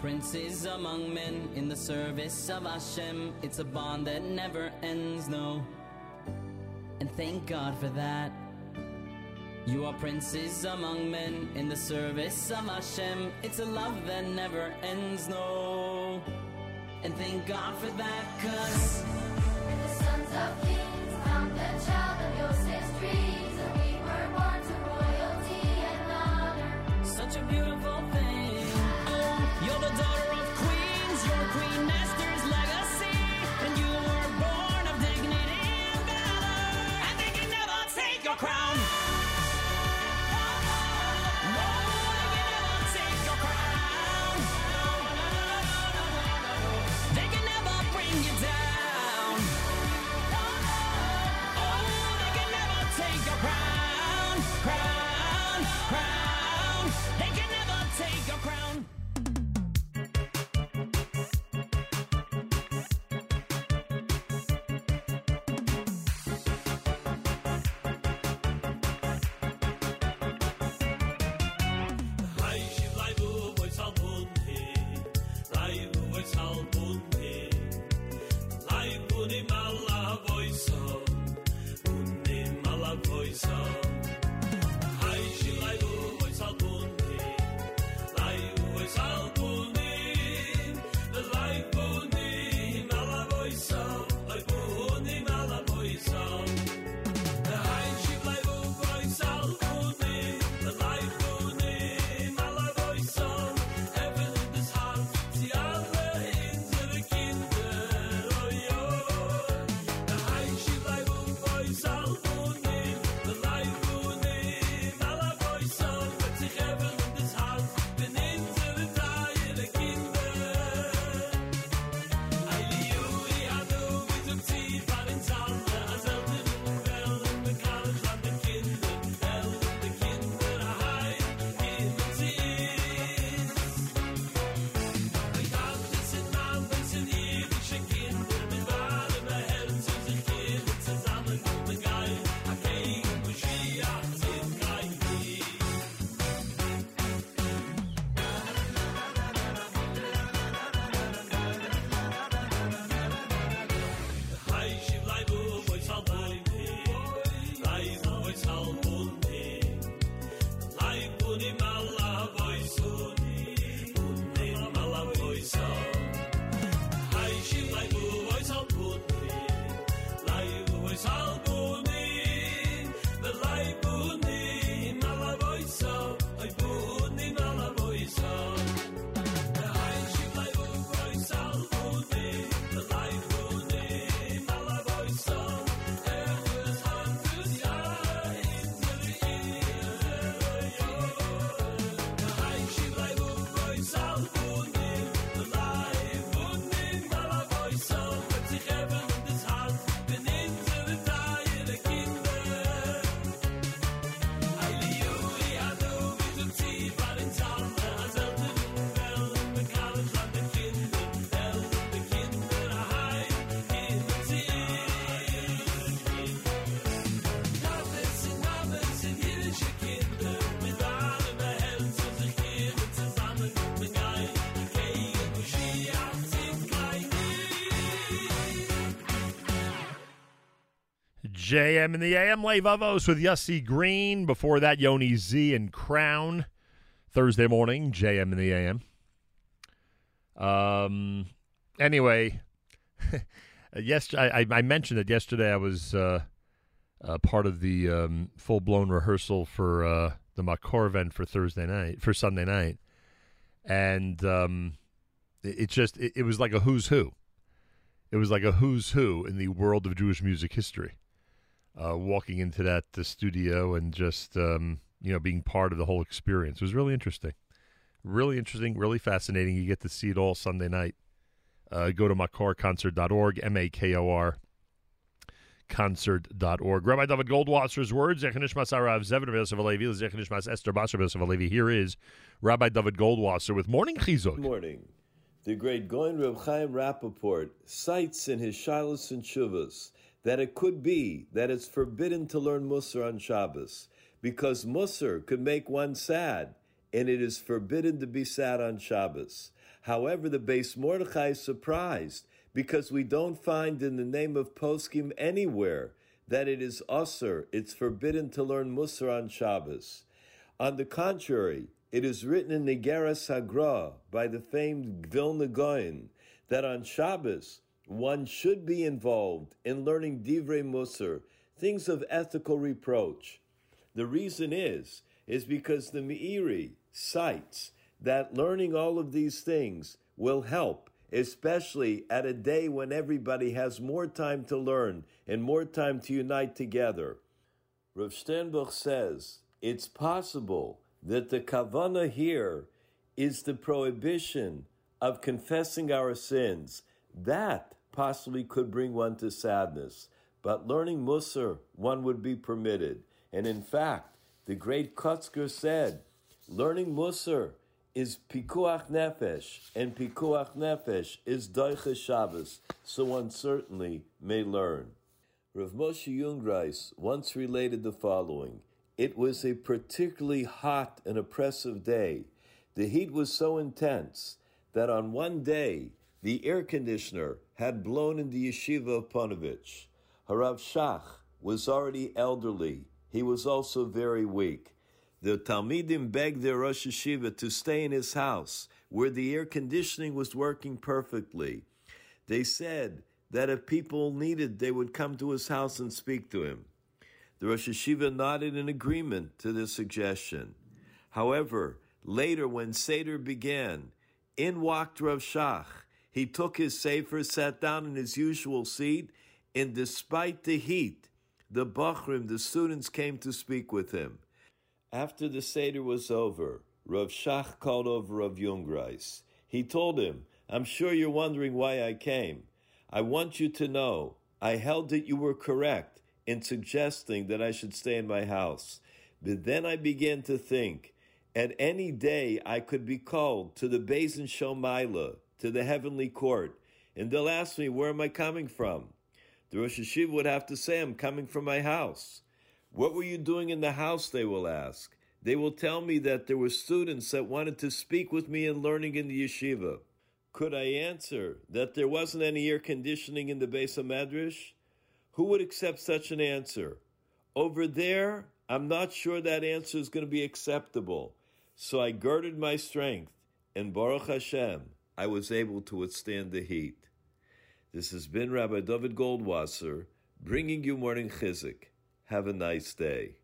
Princes among men in the service of Hashem. It's a bond that never ends, no. And thank God for that. You are princes among men in the service of Hashem. It's a love that never ends, no. And thank God for that, cause. JM in the AM, Lay Vavos with Yussi Green. Before that, Yoni Z and Crown. Thursday morning, JM in the AM. Um. Anyway, yes, I, I mentioned that yesterday. I was uh, uh, part of the um, full blown rehearsal for uh, the Makor event for Thursday night, for Sunday night, and um, it, it just it, it was like a who's who. It was like a who's who in the world of Jewish music history. Uh, walking into that studio and just um, you know being part of the whole experience it was really interesting, really interesting, really fascinating. You get to see it all Sunday night. Uh, go to makorconcert.org, M A K O R concert.org. Rabbi David Goldwasser's words, Esther Here is Rabbi David Goldwasser with Morning Chizuk. Good morning. The great Gaon Reb Chaim Rappaport cites in his Shilas and Shuvas that it could be that it's forbidden to learn Musar on Shabbos because Musar could make one sad, and it is forbidden to be sad on Shabbos. However, the base Mordechai is surprised because we don't find in the name of Poskim anywhere that it is assur, it's forbidden to learn Musar on Shabbos. On the contrary, it is written in Iggeres HaGra by the famed Vilna Gaon that on Shabbos one should be involved in learning divrei musar, things of ethical reproach. The reason is is because the Meiri cites that learning all of these things will help, especially at a day when everybody has more time to learn and more time to unite together. Rav Sternbuch says it's possible that the kavana here is the prohibition of confessing our sins. That possibly could bring one to sadness, but learning Musar, one would be permitted. And in fact, the great Kotzker said, learning Musar is pikuach nefesh, and pikuach nefesh is doicha Shabbos, so one certainly may learn. Rav Moshe Jungreis once related the following. It was a particularly hot and oppressive day. The heat was so intense that on one day, the air conditioner had blown in the yeshiva of Ponovich. Harav Shach was already elderly. He was also very weak. The Talmidim begged their Rosh Yeshiva to stay in his house, where the air conditioning was working perfectly. They said that if people needed, they would come to his house and speak to him. The Rosh Yeshiva nodded in agreement to this suggestion. However, later when Seder began, in walked Rav Shach. He took his sefer, sat down in his usual seat, and despite the heat, the Bachrim, the students, came to speak with him. After the Seder was over, Rav Shach called over Rav Jungreis. He told him, I'm sure you're wondering why I came. I want you to know I held that you were correct in suggesting that I should stay in my house. But then I began to think, at any day I could be called to the and Shomaila, to the heavenly court, and they'll ask me, where am I coming from? The Rosh Yeshiva would have to say, I'm coming from my house. What were you doing in the house? They will ask. They will tell me that there were students that wanted to speak with me and learning in the yeshiva. Could I answer that there wasn't any air conditioning in the Beis HaMedrash? Who would accept such an answer? Over there, I'm not sure that answer is going to be acceptable. So I girded my strength, and Baruch Hashem, I was able to withstand the heat. This has been Rabbi David Goldwasser bringing you morning chizuk. Have a nice day.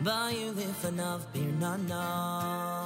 B'simcha Bayu lefonav birnana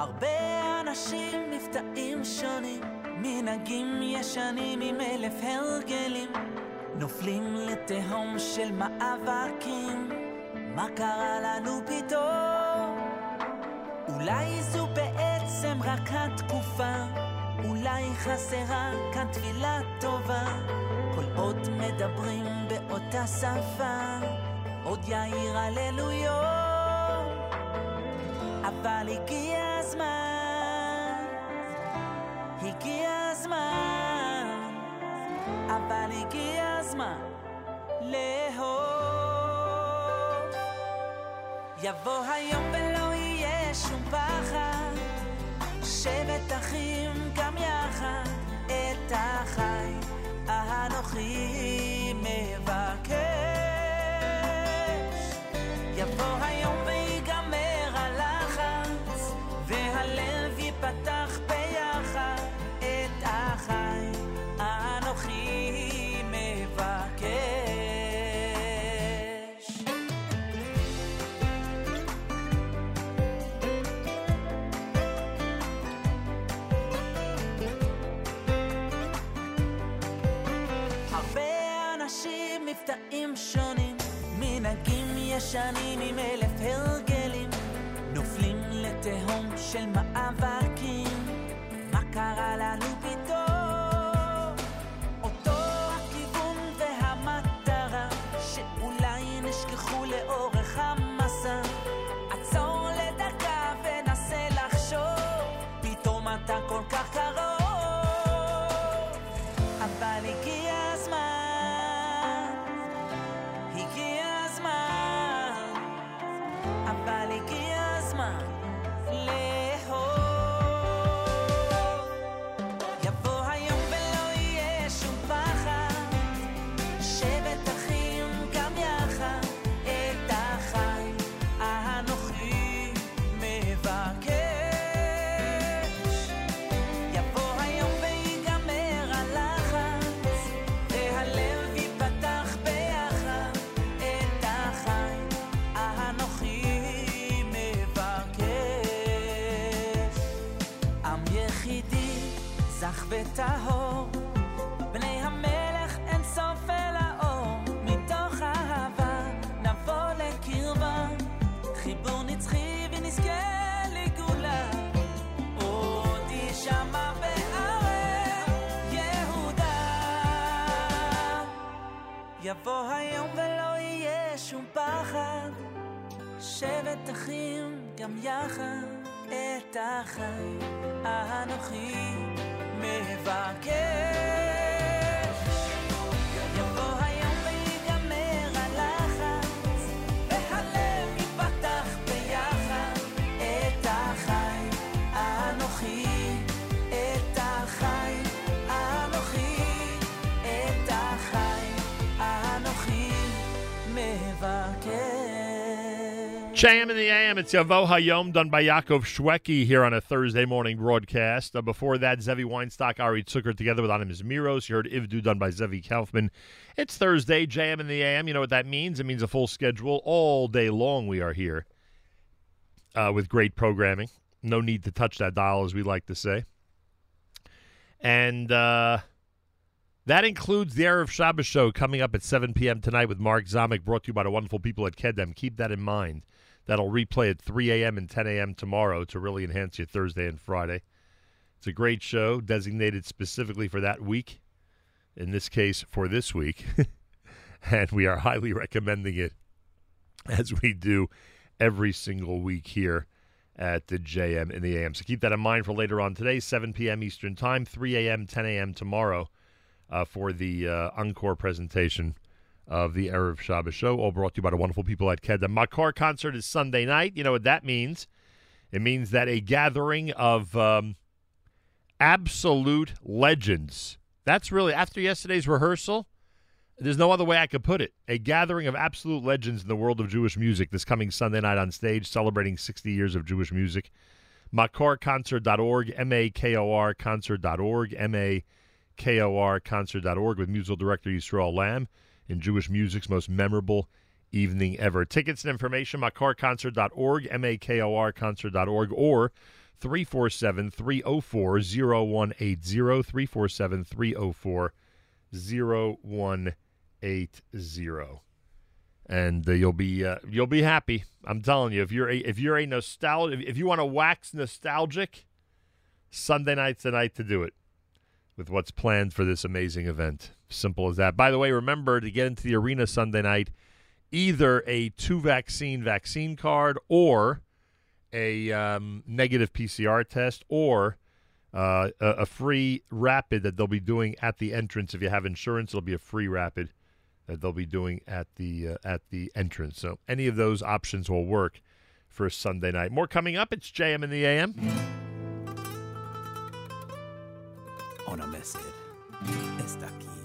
הרבה אנשים נפתעים שונים, מנהגים ישנים עם אלף הרגלים, נופלים לתהום של מאבקים, מה קרה לנו פתאום? אולי זו בעצם רק התקופה, אולי חסרה כאן תפילה טובה, כל עוד מדברים באותה שפה, עוד יאיר הללויות, אבל הגיע אבל הגיע הזמן לאהוב. יבוא היום ולא יהיה שום פחד, שבת אחים גם יחד את החי, האנוכי. שנים עם אלף הרגלים נופלים לתהום של מאבקים מה קרה לנו פתאום? אותו הכיוון והמטרה שאולי נשכחו לאורך המסע עצור לדקה ונסה לחשוב פתאום אתה כל כך זך וטהור בני המלך אין סוף אל האור. מתוך אהבה נבוא לקרבה. חיבור נצחי ונזכה לגאולה. עוד יישמע בערי יהודה. יבוא היום ולא יהיה שום פחד. שבט אחים גם יחד את החי. האנוכי JM in the AM, it's Yavo Hayom done by Yaakov Shweki here on a Thursday morning broadcast. Uh, before that, Zevi Weinstock, Ari Zucker together with Animus Miros. You heard Ivdu done by Zevi Kaufman. It's Thursday, JM in the AM. You know what that means? It means a full schedule. All day long we are here uh, with great programming. No need to touch that dial, as we like to say. And uh, that includes the Erev Shabbos show coming up at 7 p.m. tonight with Mark Zamek, brought to you by the wonderful people at Kedem. Keep that in mind. That'll replay at 3 a.m. and 10 a.m. tomorrow to really enhance your Thursday and Friday. It's a great show designated specifically for that week, in this case, for this week. and we are highly recommending it as we do every single week here at the JM in the AM. So keep that in mind for later on today, 7 p.m. Eastern Time, 3 a.m., 10 a.m. tomorrow uh, for the uh, encore presentation of the Erev Shabbos show, all brought to you by the wonderful people at Kedem. Makor concert is Sunday night. You know what that means? It means that a gathering of um, absolute legends. That's really, after yesterday's rehearsal, there's no other way I could put it. A gathering of absolute legends in the world of Jewish music this coming Sunday night on stage, celebrating 60 years of Jewish music. MakorConcert.org, M A K O R concert.org, M A K O R concert.org, with musical director Yisrael Lamm in Jewish music's most memorable evening ever. Tickets and information, makorconcert.org, M A K O R concert.org, or 347 304 0180, 347 304 0180 and uh, you'll be uh, you'll be happy. I'm telling you, if you're a, if you're a nostalgic, if you want to wax nostalgic, Sunday night's the night to do it with what's planned for this amazing event. Simple as that. By the way, remember to get into the arena Sunday night, either a two vaccine vaccine card or a um, negative PCR test or uh, a, a free rapid that they'll be doing at the entrance. If you have insurance, it'll be a free rapid that they'll be doing at the uh, at the entrance. So any of those options will work for Sunday night. More coming up. It's JM in the AM. Ona Messer está aquí.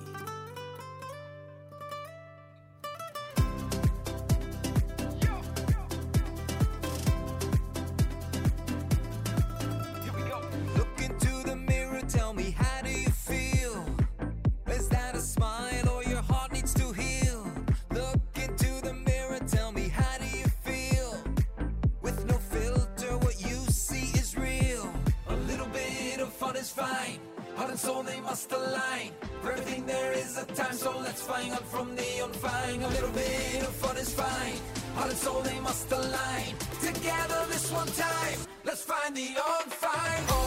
is fine. Heart and soul, they must align. For everything there is a time, so let's find out from the unfine. A little bit of fun is fine. Heart and soul, they must align. Together this one time, let's find the unfine.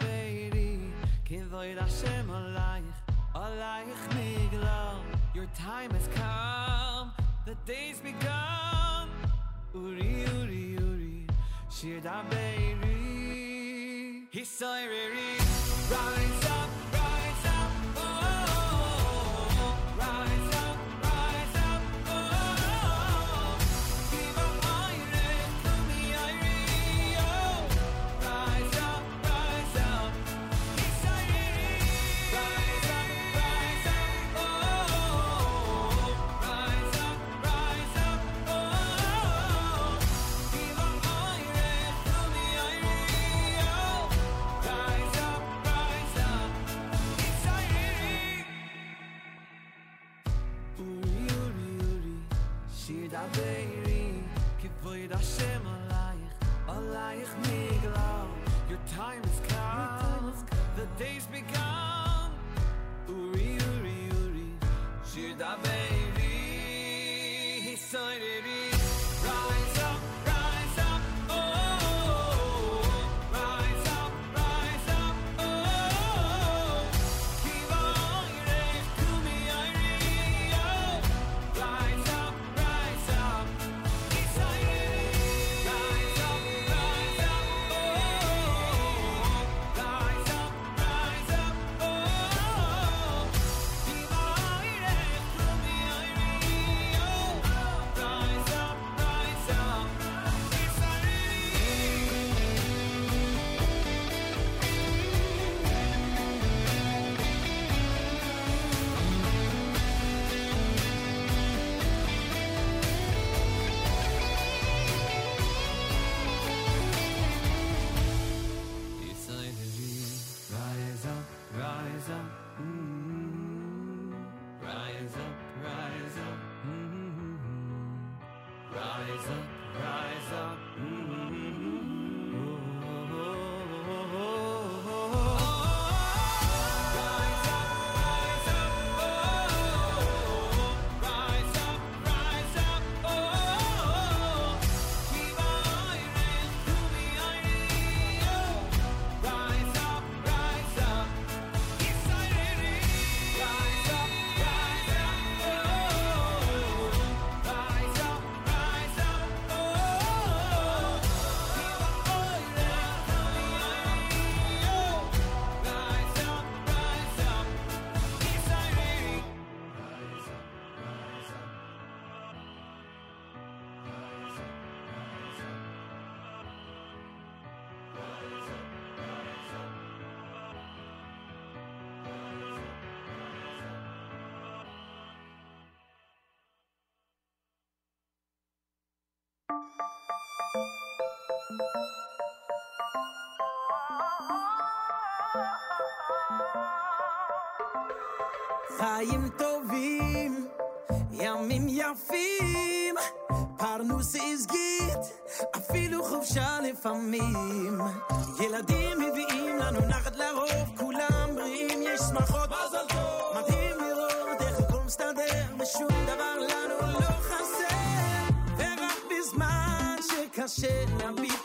Baby, Haveiri, Kivoid Hashem Alaych, Alaych Miglar. Your time has come, the day's begun. חיים טובים, ימים יפים, פרנוס עזגית, אפילו חופשה לפעמים. ילדים מביאים לנו נחת לרוב, כולם בריאים, יש שמחות, מזל טוב! מדהים לראות איך הכל מסתדר, ושום דבר לנו לא חסר, ורק בזמן שקשה להביט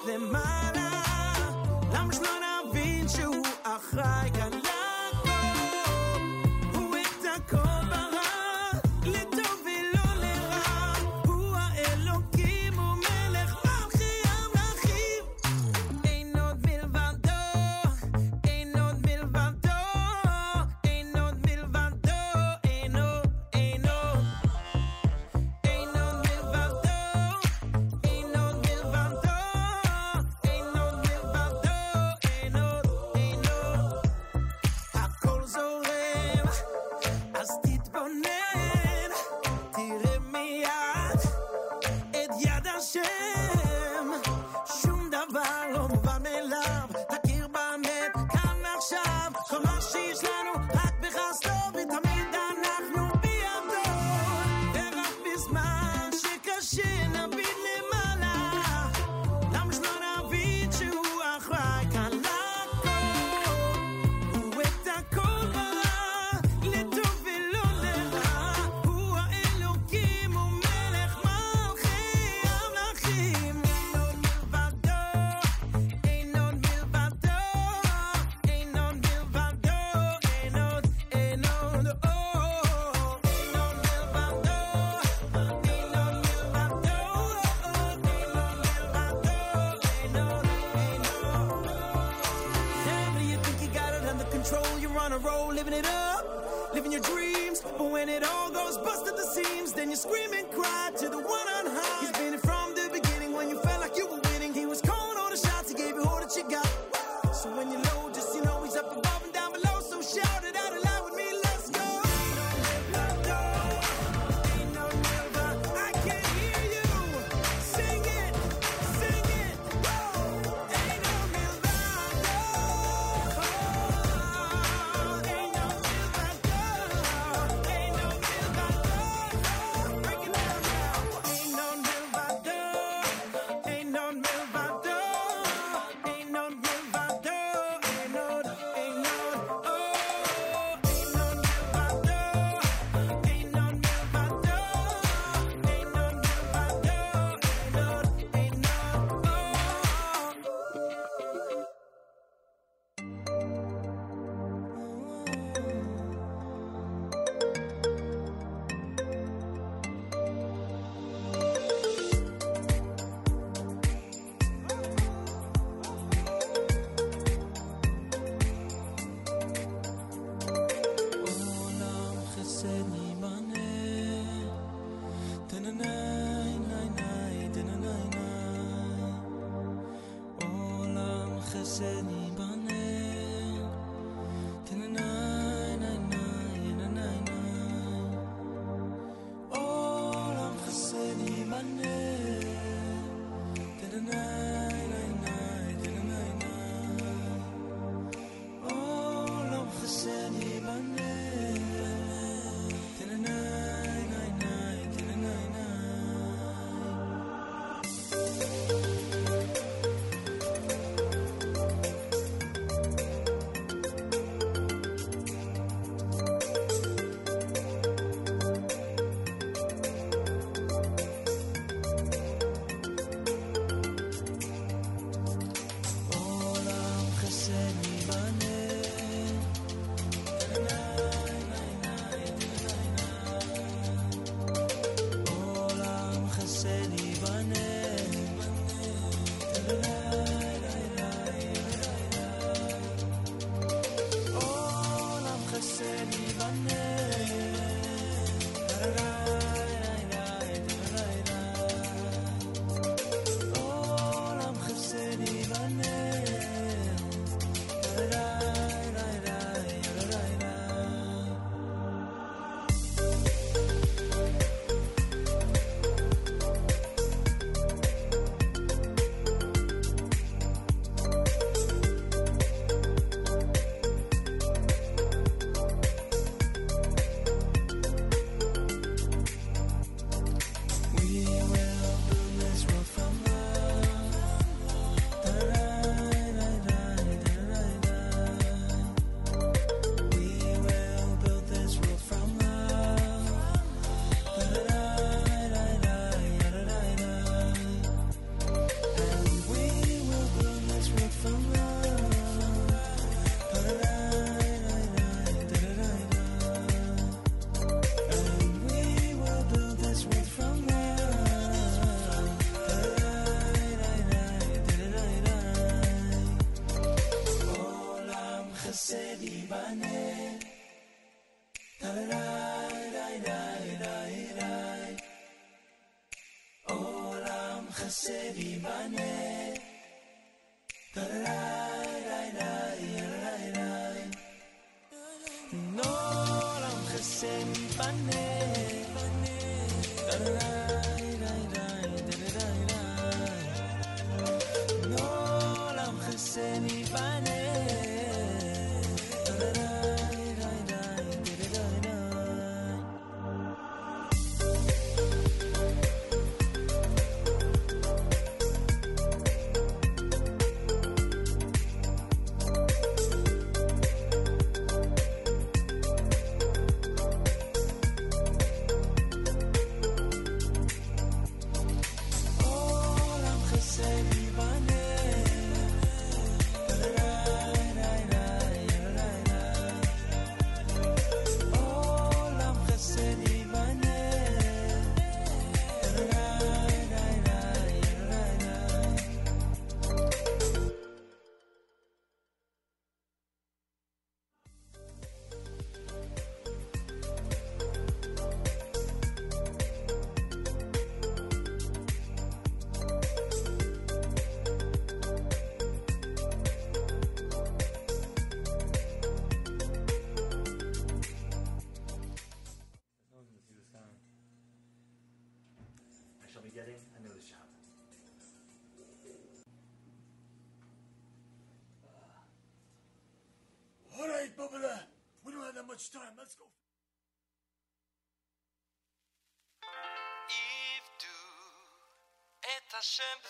Hashem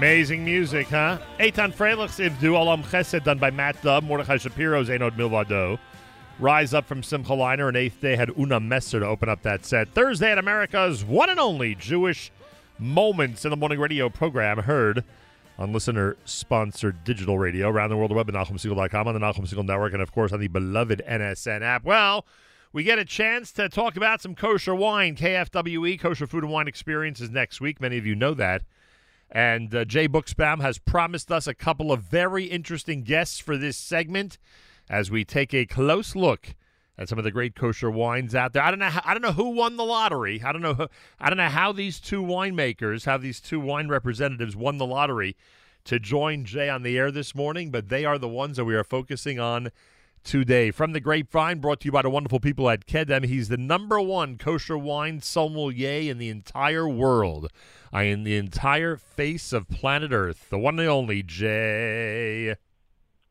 Amazing music, huh? Eitan Freilich Ivdu Olam Chesed, done by Matt Dubb. Mordechai Shapiro's Einod Milvado. Rise Up from Simcha Leiner and Eighth Day had Una Messer to open up that set. Thursday at America's one and only Jewish Moments in the Morning Radio program heard on listener-sponsored digital radio around the world, the web at NachumSegal.com, on the Nachum Segal Network, and, of course, on the beloved NSN app. Well, we get a chance to talk about some kosher wine. KFWE, Kosher Food and Wine Experience, is next week. Many of you know that. And uh, Jay Buchsbaum has promised us a couple of very interesting guests for this segment as we take a close look at some of the great kosher wines out there. I don't know. I don't know who won the lottery. I don't know. Who, I don't know how these two winemakers, how these two wine representatives won the lottery to join Jay on the air this morning. But they are the ones that we are focusing on today. From the Grapevine, brought to you by the wonderful people at Kedem. He's the number one kosher wine sommelier in the entire world. I in the entire face of planet Earth. The one and only Jay.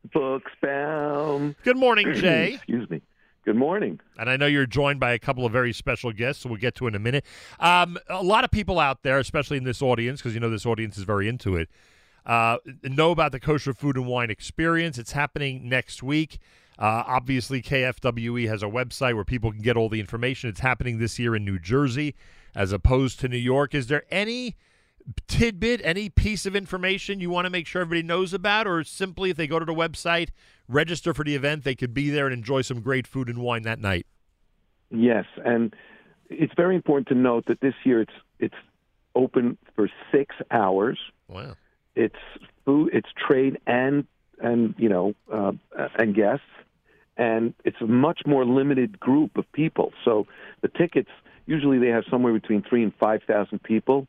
Buchsbaum. Good morning, Jay. Excuse me. Good morning. And I know you're joined by a couple of very special guests, so we'll get to in a minute. Um, a lot of people out there, especially in this audience, because you know this audience is very into it, uh, know about the kosher food and wine experience. It's happening next week. Uh, obviously, KFWE has a website where people can get all the information. It's happening this year in New Jersey as opposed to New York. Is there any tidbit, any piece of information you want to make sure everybody knows about, or simply if they go to the website, register for the event, they could be there and enjoy some great food and wine that night? Yes, and it's very important to note that this year it's it's open for six hours. Wow. It's food, it's trade and and you know uh, and guests, and it's a much more limited group of people. So the tickets usually they have somewhere between three and five thousand people.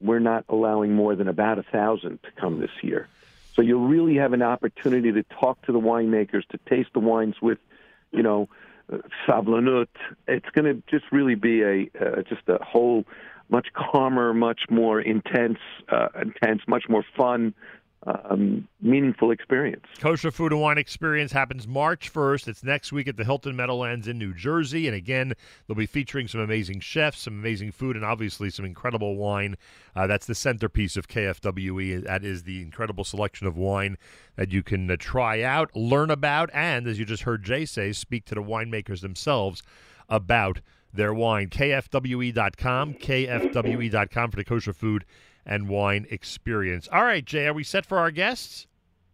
We're not allowing more than about a thousand to come this year. So you'll really have an opportunity to talk to the winemakers, to taste the wines with, you know, uh, sablanut. It's going to just really be a uh, just a whole much calmer, much more intense, uh, intense, much more fun, um, meaningful experience. Kosher Food and Wine Experience happens March 1st. It's next week at the Hilton Meadowlands in New Jersey. And again, they'll be featuring some amazing chefs, some amazing food, and obviously some incredible wine. Uh, that's the centerpiece of KFWE. That is the incredible selection of wine that you can uh, try out, learn about, and as you just heard Jay say, speak to the winemakers themselves about their wine. KFWE.com, KFWE.com for the kosher food and wine experience. All right, Jay, are we set for our guests?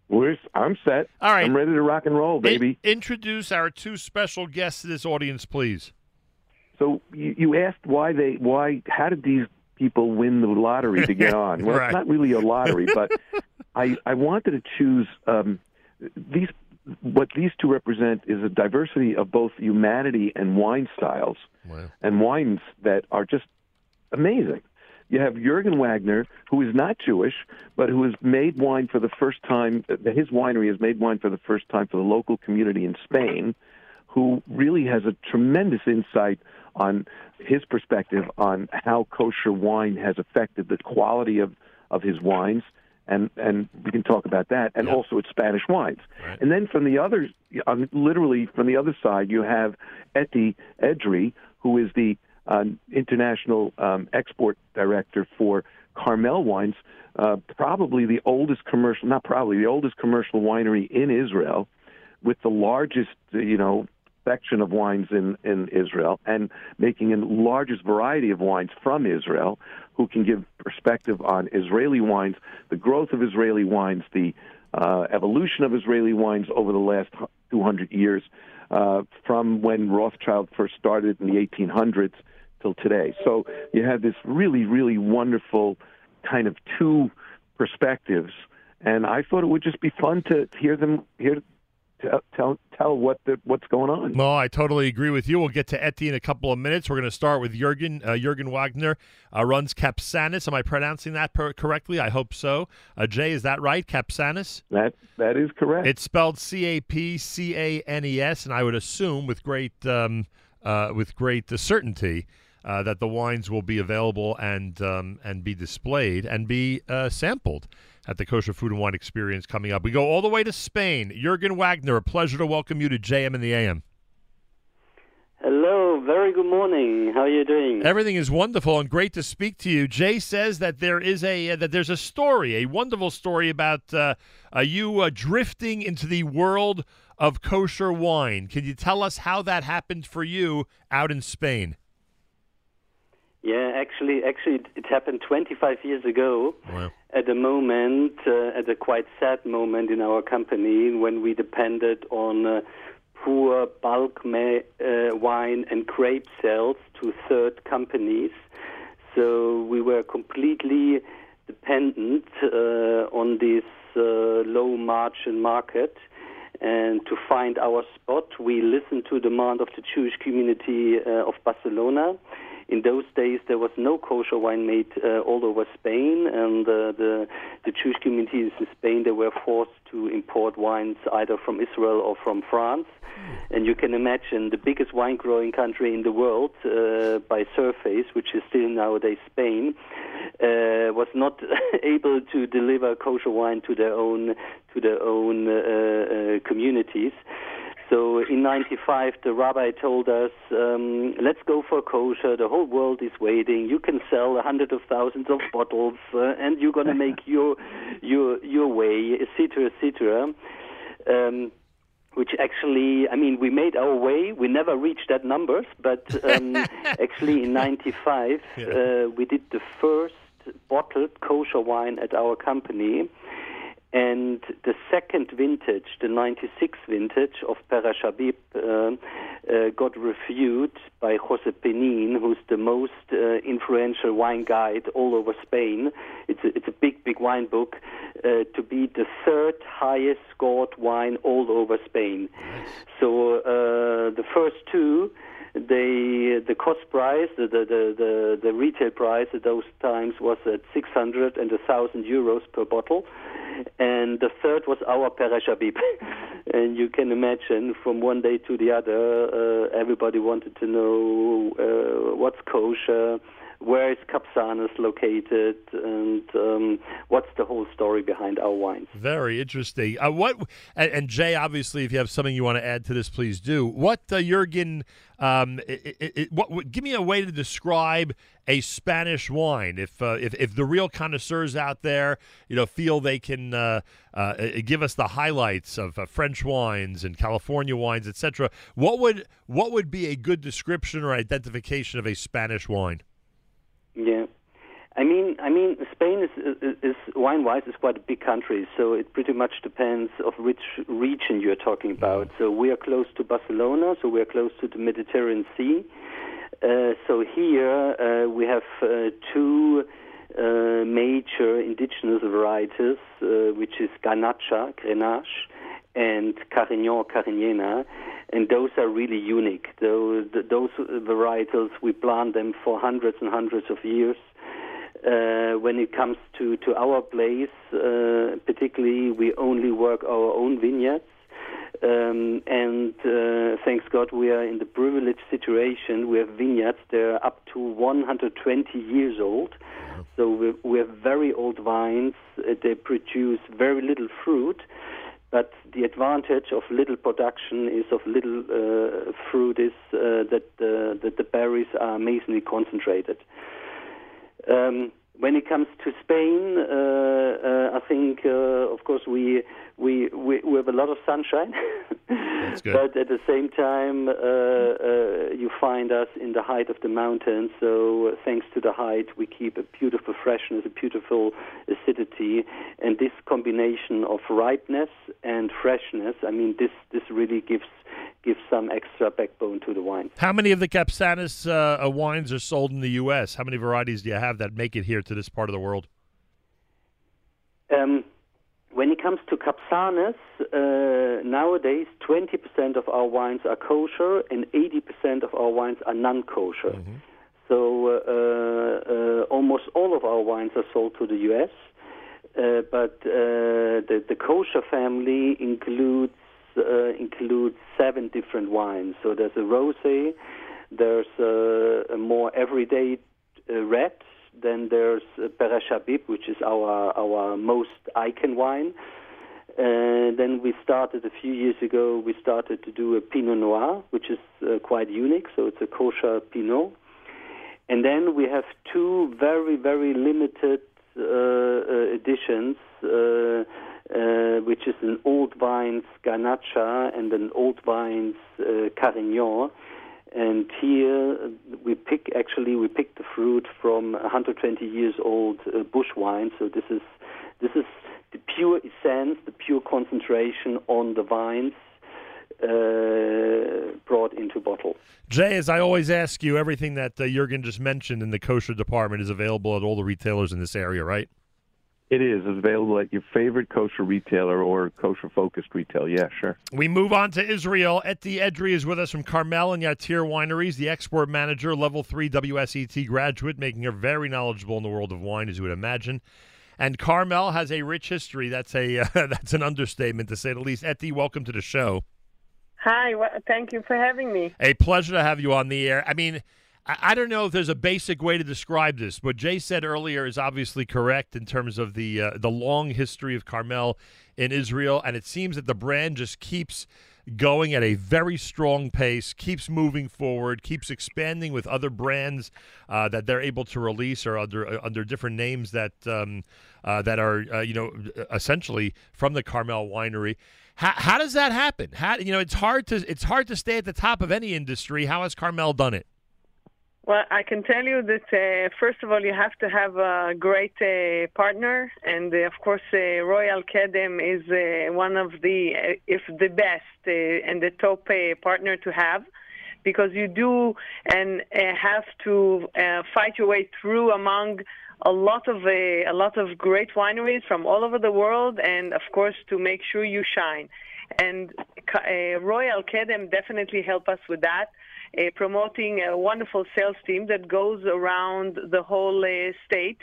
We're, I'm set. All right. I'm ready to rock and roll, baby. In- introduce our two special guests to this audience, please. So you, you asked why they why how did these people win the lottery to get on? Well, Right. it's not really a lottery, but I I wanted to choose um, these. What these two represent is a diversity of both humanity and wine styles, and wines that are just amazing. You have Jurgen Wagner, who is not Jewish, but who has made wine for the first time. Uh, his winery has made wine for the first time for the local community in Spain, who really has a tremendous insight on his perspective on how kosher wine has affected the quality of, of his wines. And, and we can talk about that, and also its Spanish wines. And then from the other, on, literally from the other side, you have Eti Edry, who is the uh, international um, export director for Carmel Wines, uh, probably the oldest commercial, not probably the oldest commercial winery in Israel, with the largest, uh, you know, section of wines in in Israel, and making a largest variety of wines from Israel, who can give perspective on Israeli wines, the growth of Israeli wines, the uh, evolution of Israeli wines over the last 200 years, uh, from when Rothschild first started in the 1800s till today. So you have this really, really wonderful kind of two perspectives, and I thought it would just be fun to hear them hear tell tell, tell what the, what's going on. No, I totally agree with you. We'll get to Eti in a couple of minutes. We're going to start with Jurgen. Uh, Jurgen Wagner uh, runs Capçanes. Am I pronouncing that per- correctly? I hope so. Uh, Jay, is that right? Capçanes? That that is correct. It's spelled C A P C A N E S, and I would assume with great um, uh, with great uh, certainty. Uh, that the wines will be available and um, and be displayed and be uh, sampled at the Kosher Food and Wine Experience coming up. We go all the way to Spain. Jurgen Wagner, a pleasure to welcome you to JM in the AM. Hello, very good morning. How are you doing? Everything is wonderful and great to speak to you. Jay says that there is a uh, that there's a story, a wonderful story about uh, uh, you uh, drifting into the world of kosher wine. Can you tell us how that happened for you out in Spain? Yeah, actually, actually, it- it happened 25 years ago. At a moment, uh, at a quite sad moment in our company, when we depended on uh, poor bulk ma- uh, wine and grape sales to third companies. So we were completely dependent uh, on this uh, low margin market. And to find our spot, we listened to demand of the Jewish community uh, of Barcelona. In those days, there was no kosher wine made uh, all over Spain, and uh, the the Jewish communities in Spain they were forced to import wines either from Israel or from France. And you can imagine the biggest wine growing country in the world uh, by surface, which is still nowadays Spain, uh, was not able to deliver kosher wine to their own to their own uh, uh, communities. So in '95, the rabbi told us, um, "Let's go for kosher. The whole world is waiting. You can sell hundreds of thousands of bottles, uh, and you're going to make your your your way, etc., etc." Um, which actually, I mean, we made our way. We never reached that numbers, but um, actually in '95 uh, we did the first bottled kosher wine at our company. And the second vintage, the 96 vintage of Peraj Ha'abib, uh, uh, got reviewed by Jose Penin, who's the most uh, influential wine guide all over Spain. It's a, it's a big, big wine book, uh, to be the third highest scored wine all over Spain. So uh, the first two, they the cost price, the the, the the the retail price at those times was at 600 and 1,000 euros per bottle, and the third was our Peraj Ha'abib. and you can imagine, from one day to the other, uh, everybody wanted to know uh, what's kosher. Where is Capçanes located, and um, what's the whole story behind our wines? Very interesting. Uh, what and, and Jay, obviously, if you have something you want to add to this, please do. What uh, Jurgen? Um, i i i what, what? Give me a way to describe a Spanish wine. If uh, if if the real connoisseurs out there, you know, feel they can uh, uh, give us the highlights of uh, French wines and California wines, etc. What would what would be a good description or identification of a Spanish wine? Yeah, I mean, I mean, Spain is, is, is wine-wise is quite a big country, so it pretty much depends of which region you're talking about. So we are close to Barcelona, so we are close to the Mediterranean Sea. Uh, so here uh, we have uh, two uh, major indigenous varieties, uh, which is Garnacha, Grenache, and Carignan, Cariñena, and those are really unique. Those, those varietals, we plant them for hundreds and hundreds of years. Uh, when it comes to, to our place, uh, particularly, we only work our own vineyards. Um, and uh, thanks God, we are in the privileged situation. We have vineyards; they're up to 120 years old. So we, we have very old vines. Uh, they produce very little fruit, but the advantage of little production is of little uh, fruit is uh, that the that the berries are amazingly concentrated. Um, when it comes to Spain, uh, uh, I think, uh, of course, we, we we we have a lot of sunshine, but at the same time, uh, uh, you find us in the height of the mountains. So, thanks to the height, we keep a beautiful freshness, a beautiful acidity, and this combination of ripeness and freshness. I mean, this this really gives gives some extra backbone to the wine. How many of the Capçanes uh, uh, wines are sold in the U.S.? How many varieties do you have that make it here to this part of the world? Um, when it comes to Capçanes, uh, nowadays 20% of our wines are kosher and 80% of our wines are non-kosher. So uh, uh, almost all of our wines are sold to the U.S. Uh, but uh, the, the kosher family includes uh, includes seven different wines. So there's a rosé, there's uh, a more everyday uh, red, then there's uh, which is our our most icon wine. Uh, then we started a few years ago. We started to do a Pinot Noir, which is uh, quite unique. So it's a kosher Pinot. And then we have two very very limited uh, uh, editions, uh, which is an old vines Garnacha and an old vines uh, Carignan. And here we pick actually we pick the fruit from 120 years old uh, bush wine. So this is this is the pure essence, the pure concentration on the vines uh, brought into bottle. Jay, as I always ask you, everything that uh, Jurgen just mentioned in the kosher department is available at all the retailers in this area, right? It is available at your favorite kosher retailer or kosher focused retail. Yeah, sure. We move on to Israel. Eti Edry is with us from Carmel and Yatir Wineries, the export manager, level three WSET graduate, making her very knowledgeable in the world of wine, as you would imagine. And Carmel has a rich history. That's a uh, that's an understatement to say the least. Eti, welcome to the show. Hi, wha- thank you for having me. A pleasure to have you on the air. I mean, I, I don't know if there's a basic way to describe this. What Jay said earlier is obviously correct in terms of the uh, the long history of Carmel in Israel, and it seems that the brand just keeps going at a very strong pace, keeps moving forward, keeps expanding with other brands uh, that they're able to release or under uh, under different names that um, uh, that are uh, you know essentially from the Carmel winery. How, how does that happen? How you know it's hard to it's hard to stay at the top of any industry. How has Carmel done it? Well, I can tell you that uh, first of all, you have to have a great uh, partner, and uh, of course, uh, Royal Kedem is uh, one of the, uh, if the best, and the top partner to have, because you do and have to fight your way through among a lot of a lot of great wineries from all over the world, and of course, to make sure you shine. And Royal Kedem definitely help us with that promoting a wonderful sales team that goes around the whole uh, state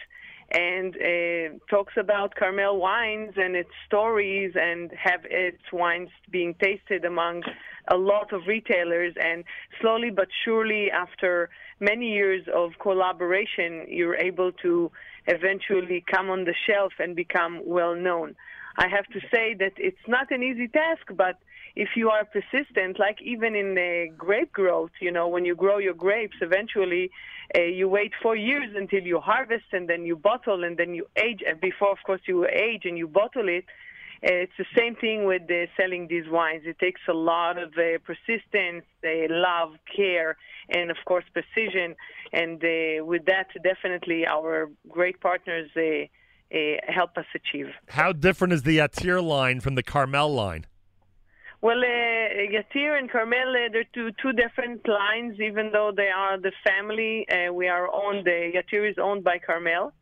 and uh, talks about Carmel wines and its stories and have its wines being tasted among a lot of retailers. And slowly but surely, after many years of collaboration, you're able to eventually come on the shelf and become well known. I have to say that it's not an easy task, but if you are persistent, like even in uh, grape growth, you know, when you grow your grapes, eventually uh, you wait four years until you harvest and then you bottle and then you age. And before, of course, you age and you bottle it. Uh, it's the same thing with uh, selling these wines. It takes a lot of uh, persistence, uh, love, care, and of course precision. And uh, with that, definitely our great partners help us achieve. How different is the Yatir line from the Carmel line? Well, uh, Yatir and Carmel, uh, they're two two different lines. Even though they are the family, uh, we are owned. Uh, Yatir is owned by Carmel,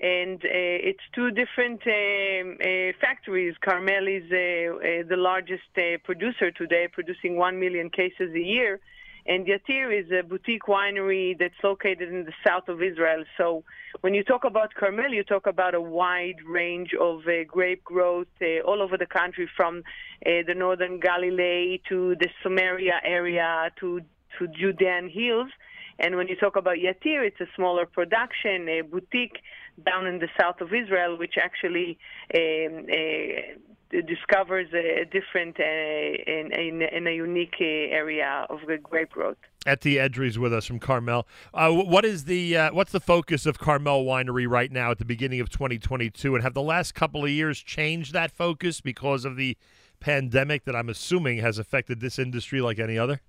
and uh, it's two different um, uh, factories. Carmel is uh, the largest producer today, producing one million cases a year, and Yatir is a boutique winery that's located in the south of Israel. So, when you talk about Carmel, you talk about a wide range of uh, grape growth uh, all over the country, from uh, the northern Galilee to the Samaria area to to Judean hills. And when you talk about Yatir, it's a smaller production, a boutique down in the south of Israel, which actually um, uh, discovers a different, uh, in, in, in a unique uh, area of the grape growth. Eti Edry's with us from Carmel. Uh, what is the uh, what's the focus of Carmel Winery right now at the beginning of 2022? And have the last couple of years changed that focus because of the pandemic that I'm assuming has affected this industry like any other?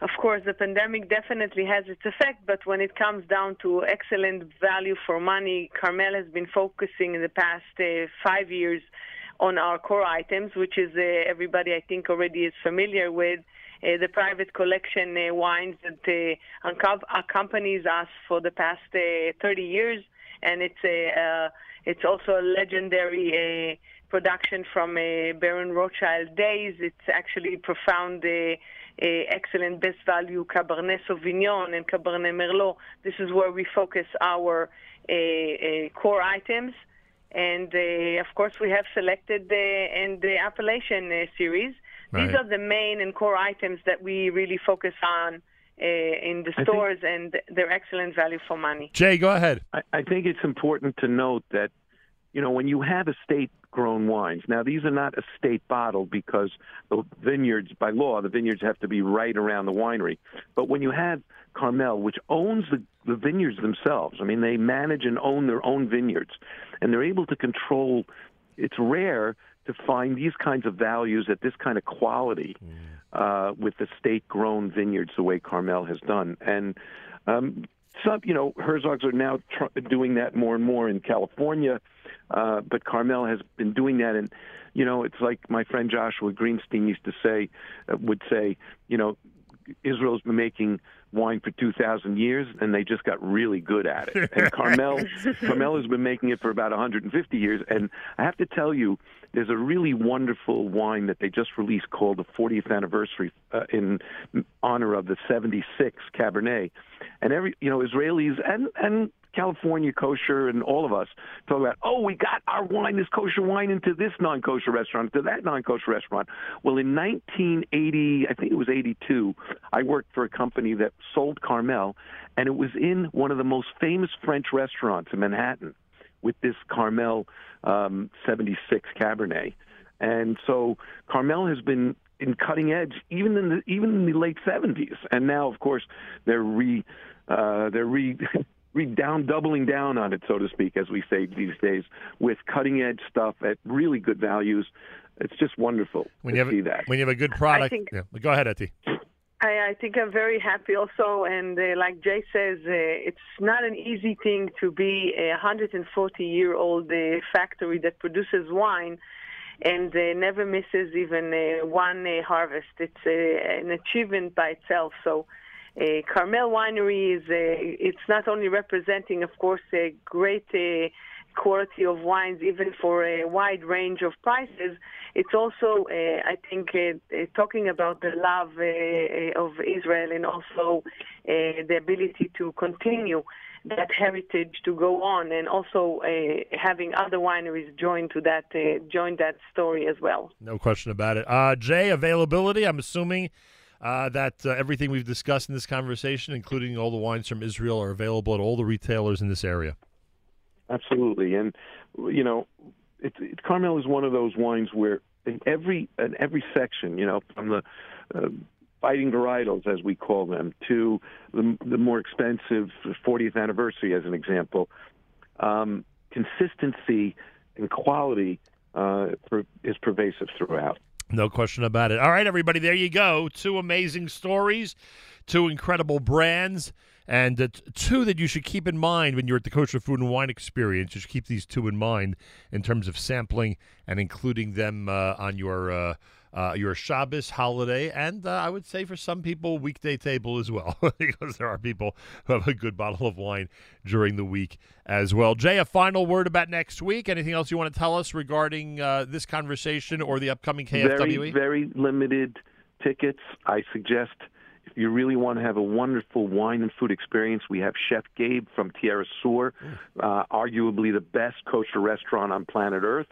Of course, the pandemic definitely has its effect, but when it comes down to excellent value for money, Carmel has been focusing in the past uh, five years on our core items, which is uh, everybody I think already is familiar with. Uh, the private collection uh, wines that accompanies us for the past uh, 30 years, and it's a it's also a legendary production from uh, Baron Rothschild days. It's actually profound. Uh, uh, excellent best value Cabernet Sauvignon and Cabernet Merlot. This is where we focus our uh, core items. And uh, of course, we have selected the and the appellation uh, series. These are the main and core items that we really focus on uh, in the I think- stores, and they're excellent value for money. Jay, go ahead. I, I think it's important to note that, you know, when you have estate grown wines, now these are not estate bottled because the vineyards, by law, the vineyards have to be right around the winery. But when you have Carmel, which owns the, the vineyards themselves, I mean, they manage and own their own vineyards, and they're able to control. It's rare to find these kinds of values at this kind of quality uh, with estate grown vineyards the way Carmel has done. And um, some, you know, Herzogs are now tr- doing that more and more in California, uh, but Carmel has been doing that. And you know, it's like my friend Joshua Greenstein used to say, uh, would say, you know, Israel's been making wine for 2,000 years, and they just got really good at it. And Carmel, Carmel has been making it for about 150 years. And I have to tell you, there's a really wonderful wine that they just released called the 40th anniversary uh, in honor of the 76 Cabernet. And every, you know, Israelis and and California kosher and all of us talk about, oh, we got our wine, this kosher wine, into this non-kosher restaurant, to that non-kosher restaurant. Well, in 1980, I think it was 82, I worked for a company that sold Carmel, and it was in one of the most famous French restaurants in Manhattan with this Carmel um, 76 Cabernet. And so Carmel has been in cutting edge even in the even in the late 70s, and now of course they're re uh, they're re. re down doubling down on it so to speak as we say these days with cutting edge stuff at really good values it's just wonderful When to you have see that when you have a good product, think- yeah. go ahead, Eti. I, I think I'm very happy also, and uh, like Jay says, uh, it's not an easy thing to be a 140 year old uh, factory that produces wine and uh, never misses even uh, one uh, harvest. It's uh, an achievement by itself. So. Uh, Carmel Winery is uh, it's not only representing, of course, a great uh, quality of wines, even for a wide range of prices. It's also, uh, I think, uh, uh, talking about the love of Israel and also the ability to continue that heritage to go on, and also having other wineries join to that join that story as well. No question about it. Jay, availability. I'm assuming uh, that uh, everything we've discussed in this conversation, including all the wines from Israel, are available at all the retailers in this area. Absolutely, and you know, it, it, Carmel is one of those wines where in every in every section, you know, from the uh, fighting varietals as we call them to the, the more expensive 40th anniversary, as an example, um, consistency and quality uh, is pervasive throughout. No question about it. All right, everybody, there you go. Two amazing stories, two incredible brands, and uh, two that you should keep in mind when you're at the Kosher Food and Wine Experience. You should keep these two in mind in terms of sampling and including them uh, on your uh, uh, your Shabbos holiday, and uh, I would say for some people, weekday table as well, because there are people who have a good bottle of wine during the week as well. Jay, a final word about next week. Anything else you want to tell us regarding uh, this conversation or the upcoming KFWE? Very, very limited tickets. I suggest if you really want to have a wonderful wine and food experience, we have Chef Gabe from Tierra Sur, uh, arguably the best kosher restaurant on planet Earth.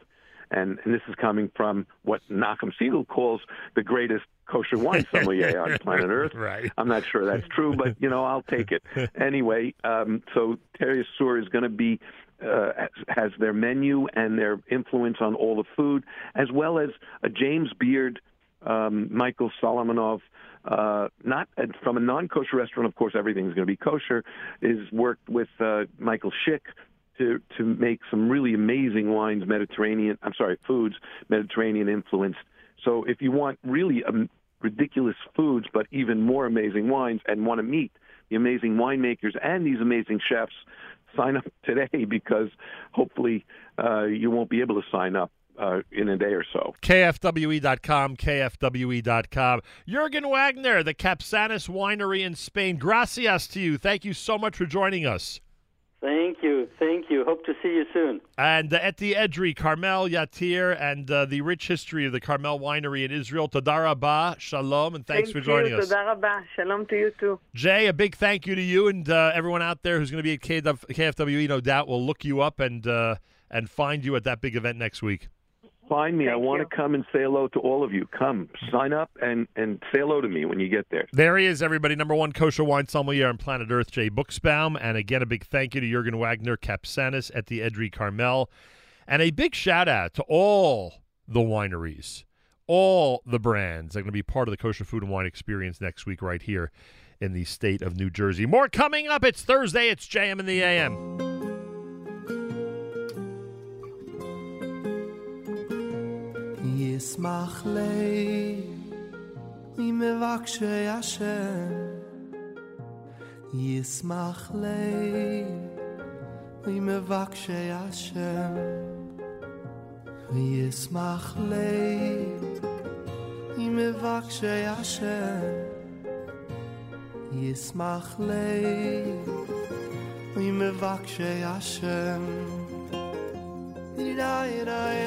And, and this is coming from what Nachum Segal calls the greatest kosher wine sommelier on planet Earth. Right. I'm not sure that's true, but you know I'll take it anyway. Um, so Tierra Sur is going to be uh, has their menu and their influence on all the food, as well as a James Beard, um, Michael Solomonov. Uh, not uh, from a non-kosher restaurant, of course, everything's going to be kosher. Is worked with uh, Michael Schick to to make some really amazing wines, Mediterranean. I'm sorry, foods, Mediterranean influenced. So if you want really um, ridiculous foods, but even more amazing wines, and want to meet the amazing winemakers and these amazing chefs, sign up today because hopefully uh, you won't be able to sign up uh, in a day or so. KFWE.com, KFWE.com. Jurgen Wagner, the Capçanes Winery in Spain. Gracias to you. Thank you so much for joining us. Thank you. Thank you. Hope to see you soon. And uh, Eti Edry, Carmel Yatir, and uh, the rich history of the Carmel Winery in Israel. Tadara Ba, Shalom, and thanks Thank for joining you. us. Toda rabba. Shalom to you too. Jay, a big thank you to you and uh, everyone out there who's going to be at KW- KFWE. No doubt will look you up and uh, and find you at that big event next week. Find me. I want to come and say hello to all of you. Come, sign up and, and say hello to me when you get there. There he is, everybody. Number one kosher wine sommelier on planet Earth, Jay Buchsbaum. And again, a big thank you to Jurgen Wagner, Capçanes at the Edry Carmel. And a big shout out to all the wineries, all the brands that are going to be part of the kosher food and wine experience next week, right here in the state of New Jersey. More coming up. It's Thursday. It's JM in the AM. ישמח לי מי מבקשי השם ישמח לי מי מבקשי השם ישמח לי מי מבקשי השם ישמח לי מי מבקשי השם די די די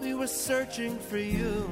We were searching for you.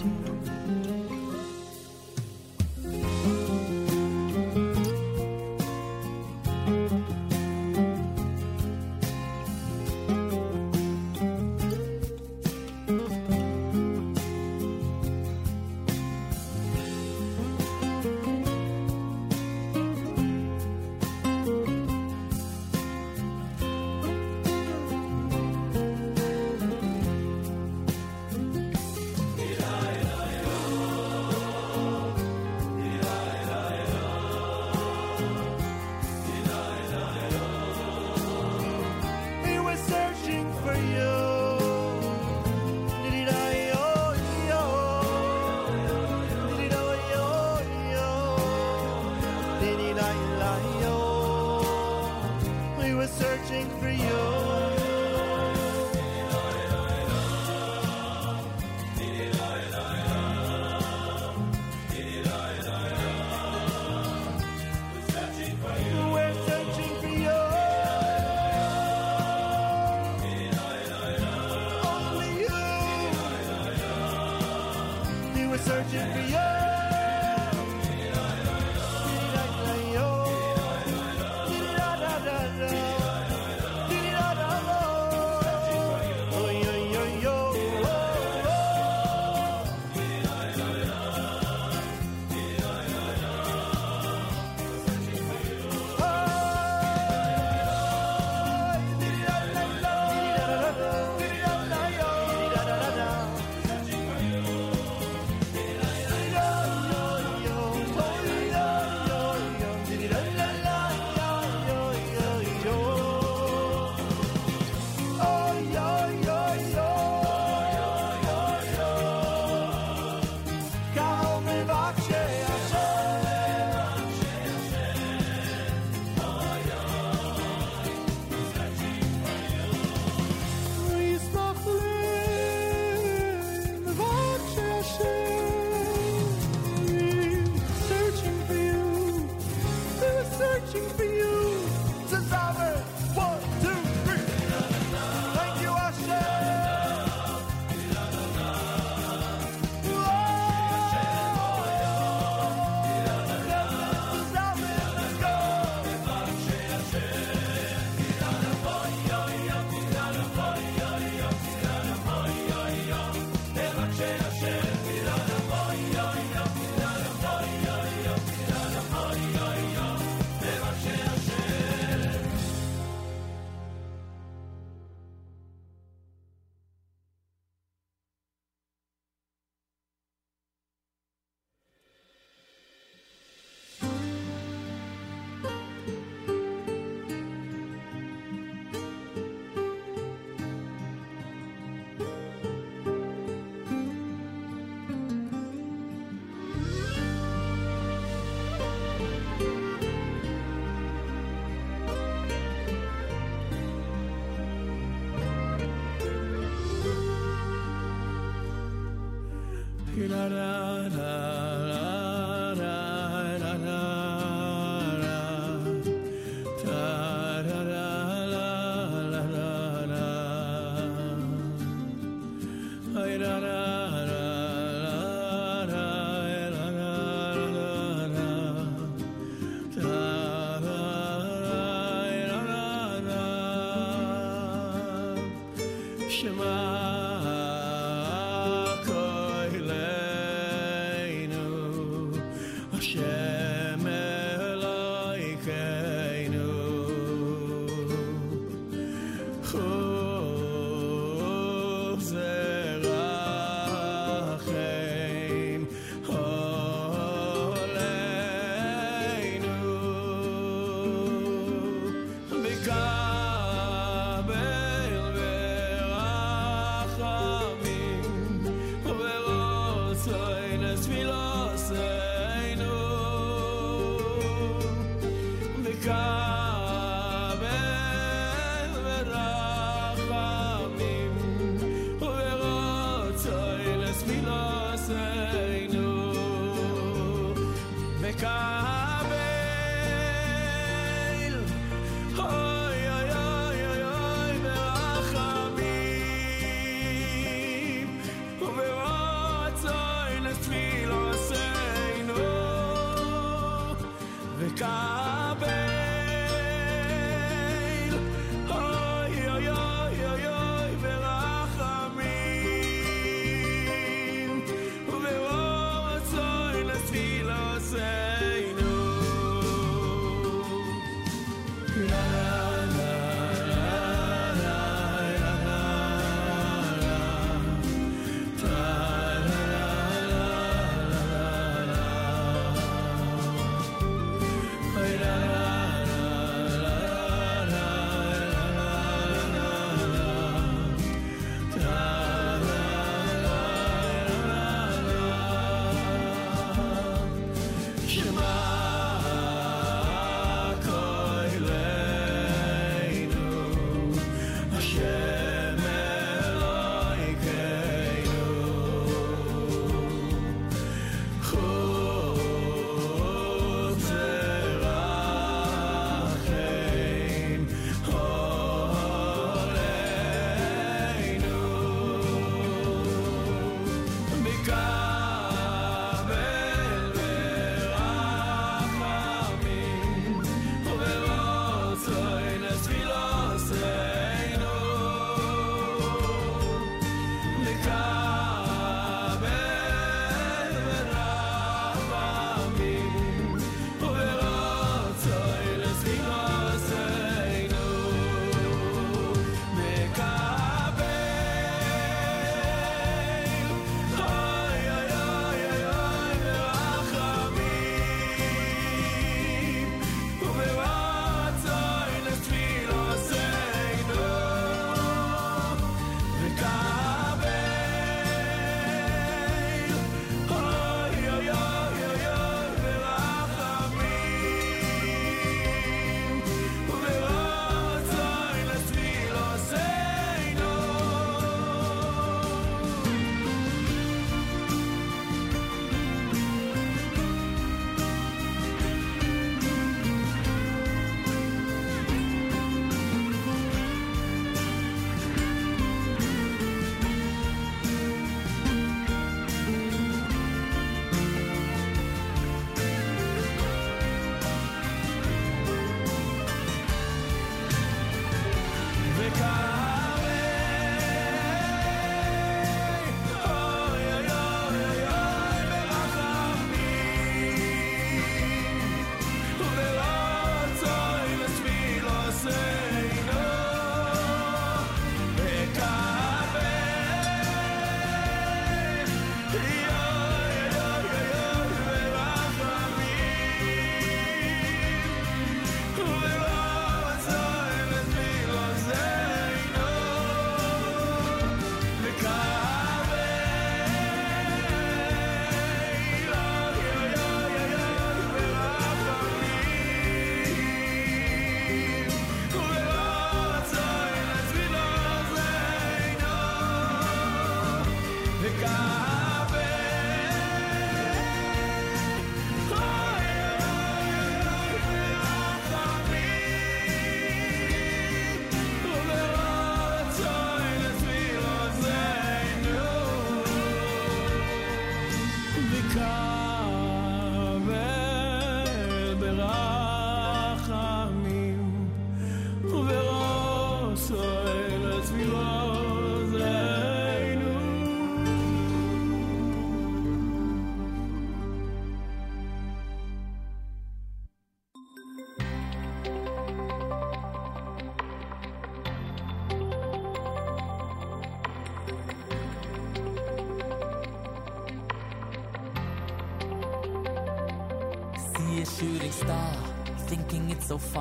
stilos ei nu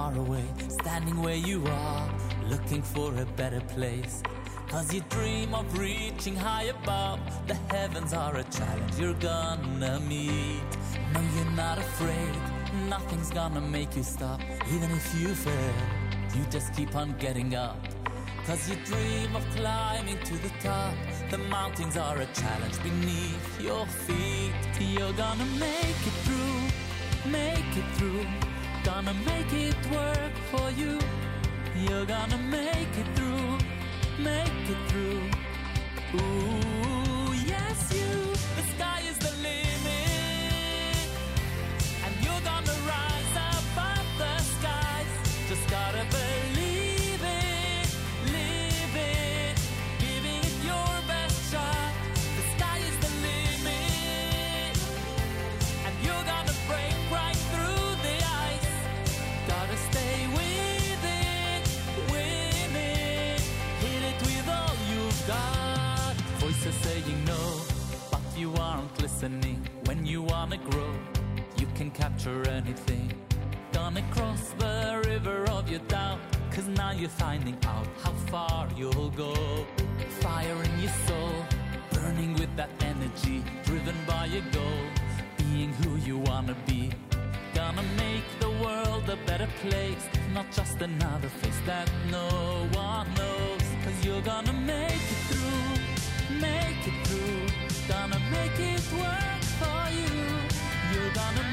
far away, standing where you are, looking for a better place. Cause you dream of reaching high above. The heavens are a challenge you're gonna meet. No, you're not afraid. Nothing's gonna make you stop. Even if you fail, you just keep on getting up. Cause you dream of climbing to the top. The mountains are a challenge beneath your feet. You're gonna make it through, make it through. Gonna make it work for you. You're gonna make it through, make it through. Ooh, Voices saying no, but you aren't listening. When you wanna grow, you can capture anything. Gonna cross the river of your doubt, cause now you're finding out how far you'll go. Fire in your soul, burning with that energy, driven by your goal, being who you wanna be. Gonna make the world a better place, not just another face that no one knows. Cause you're gonna make it through. Gonna make it work for you. You're gonna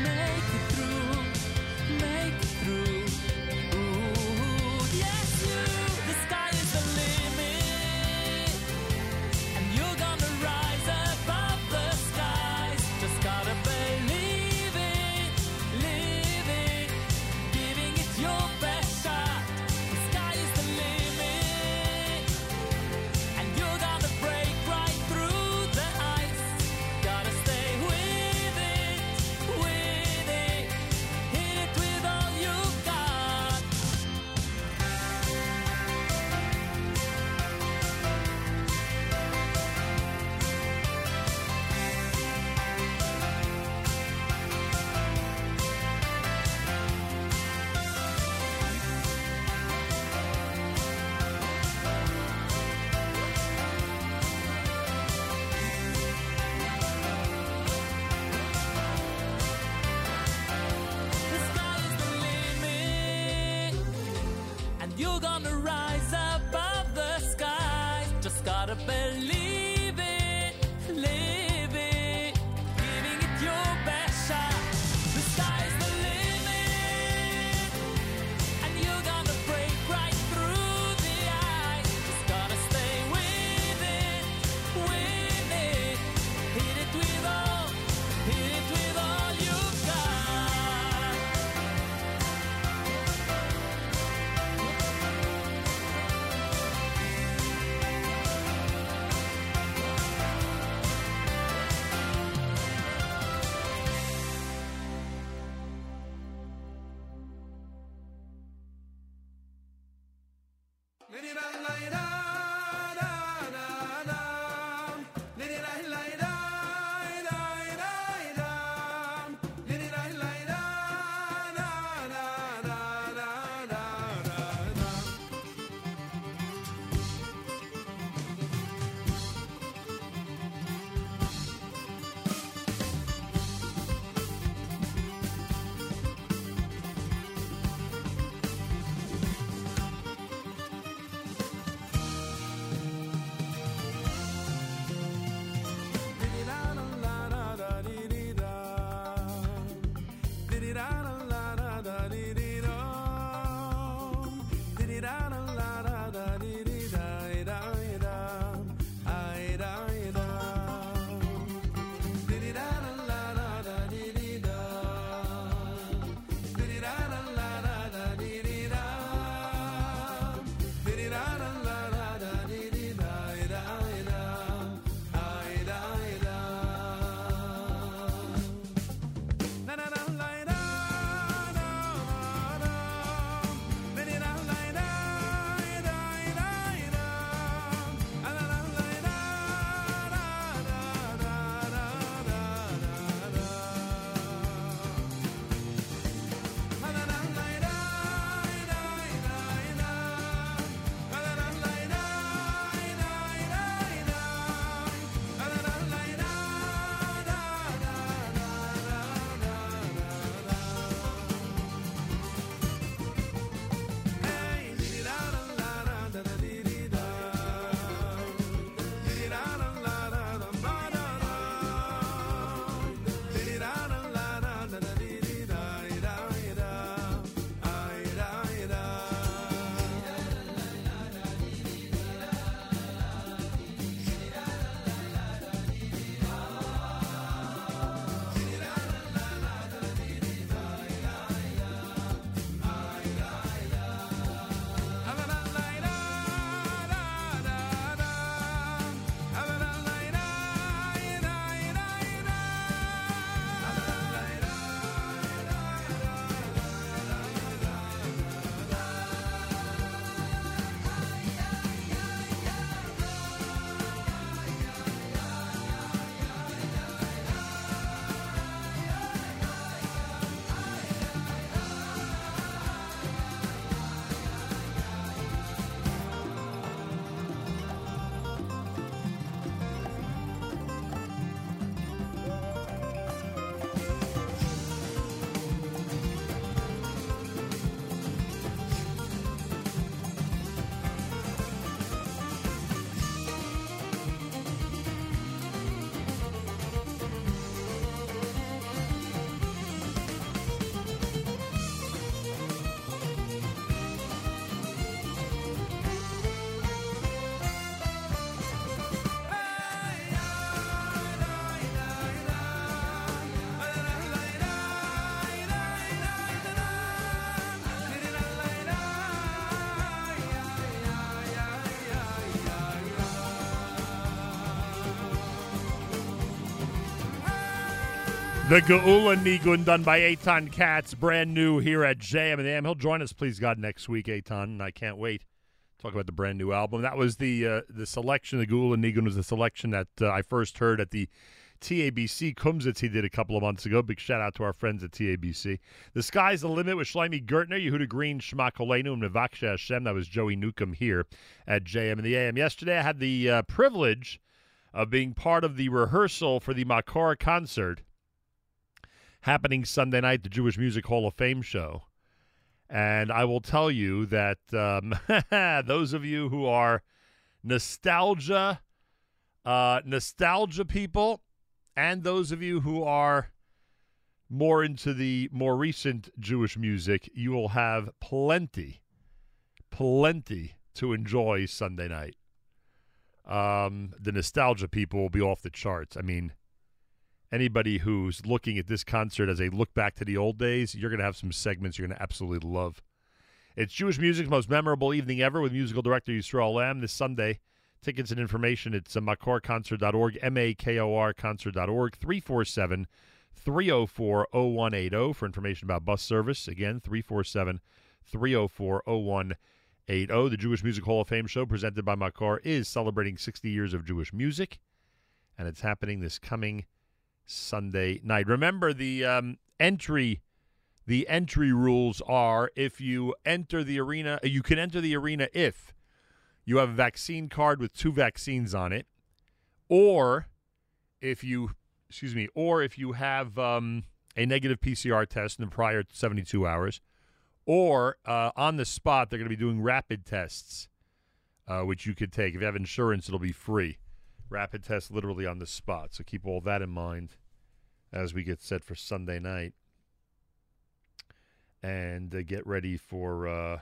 The Geula Nigun done by Eitan Katz, brand new here at JM and the AM. He'll join us, please God, next week, Eitan, and I can't wait. Talk about the brand new album. That was the uh, the selection. The Geula Nigun was the selection that uh, I first heard at the TABC Kumsitz he did a couple of months ago. Big shout out to our friends at TABC. The Sky's the Limit with Shlomi Gertner, Yehuda Green, Shema Kolenu, and Mevaksha Hashem. That was Joey Newcomb here at JM and the AM. Yesterday I had the uh, privilege of being part of the rehearsal for the Makor concert happening Sunday night, the Jewish Music Hall of Fame show. And I will tell you that um, those of you who are nostalgia, uh, nostalgia people, and those of you who are more into the more recent Jewish music, you will have plenty, plenty to enjoy Sunday night. Um, the nostalgia people will be off the charts. I mean, anybody who's looking at this concert as a look back to the old days, you're going to have some segments you're going to absolutely love. It's Jewish music's most memorable evening ever with musical director Yisrael Lamm this Sunday. Tickets and information, it's uh, makorconcert.org, M-A-K-O-R concert.org, 347 304 0180 for information about bus service. Again, 347 304 0180. The Jewish Music Hall of Fame show presented by Makor is celebrating 60 years of Jewish music, and it's happening this coming Sunday night. Remember the um, entry the entry rules are if you enter the arena, you can enter the arena if you have a vaccine card with two vaccines on it, or if you, excuse me, or if you have um, a negative PCR test in the prior 72 hours, or uh, on the spot, they're going to be doing rapid tests, uh, which you could take. If you have insurance, it'll be free. Rapid tests literally on the spot. So keep all that in mind as we get set for Sunday night and uh, get ready for uh,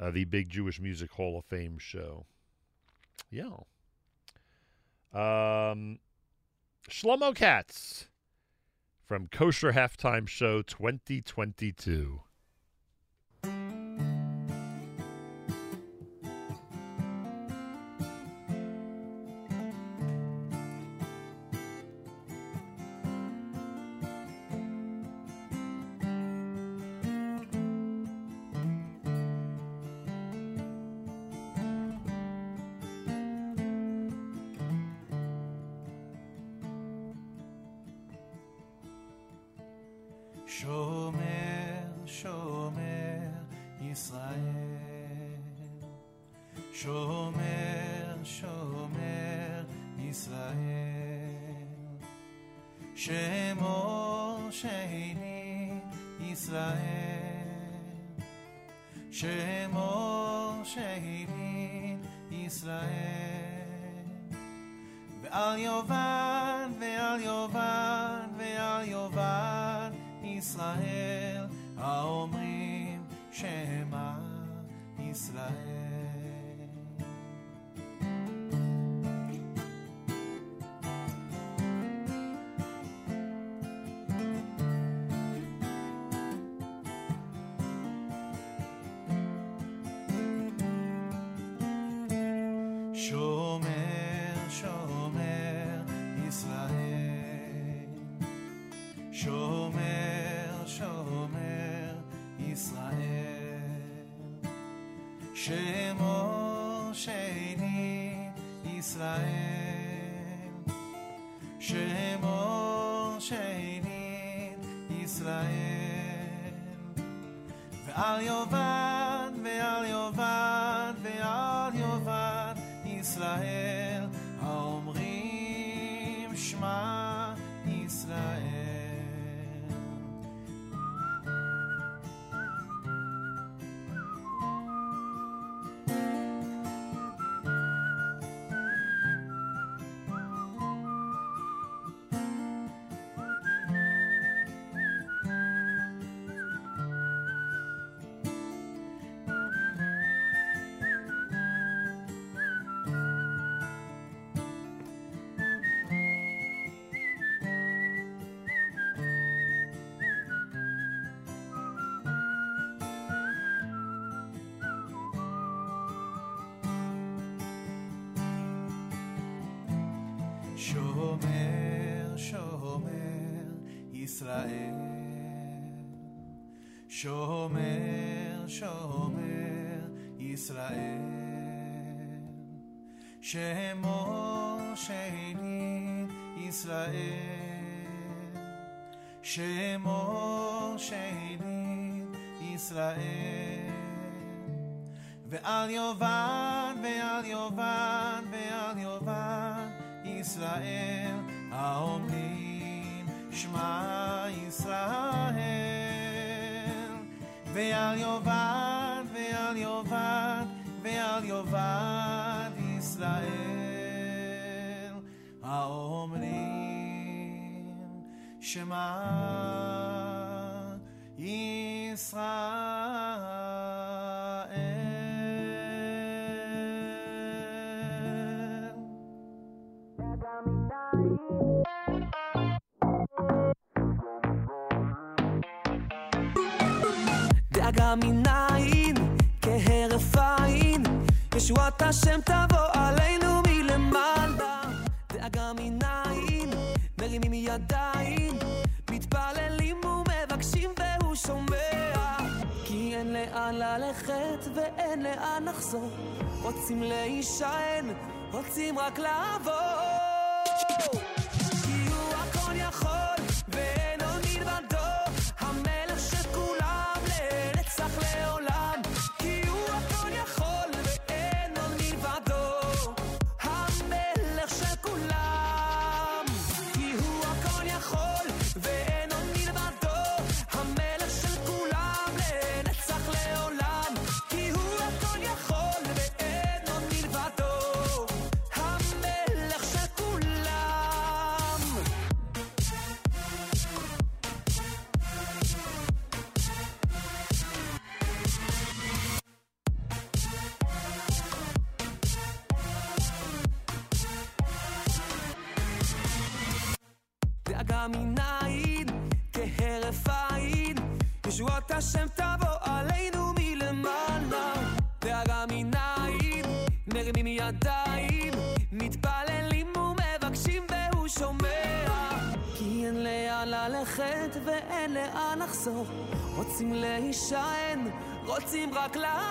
uh, the big Jewish Music Hall of Fame show. Yeah. Um, Shlomo Katz from Kosher Halftime Show 2022. ועל יובן, ועל יובן, ועל יובן, ישראל האומרים, שמע ישראל. ועל יובן, ועל יובן, ועל יובן, ישראל האומרים, שמע ישראל. מניין, כהרף עין, ישועת השם תבוא עלינו מלמעלה. דאגה מניין, מרימים ידיים, מתפללים ומבקשים והוא שומע. כי אין לאן ללכת ואין לאן לחזור, רוצים להישען, רוצים רק לעבור. כי הוא הכל יכול רוצים רק לה...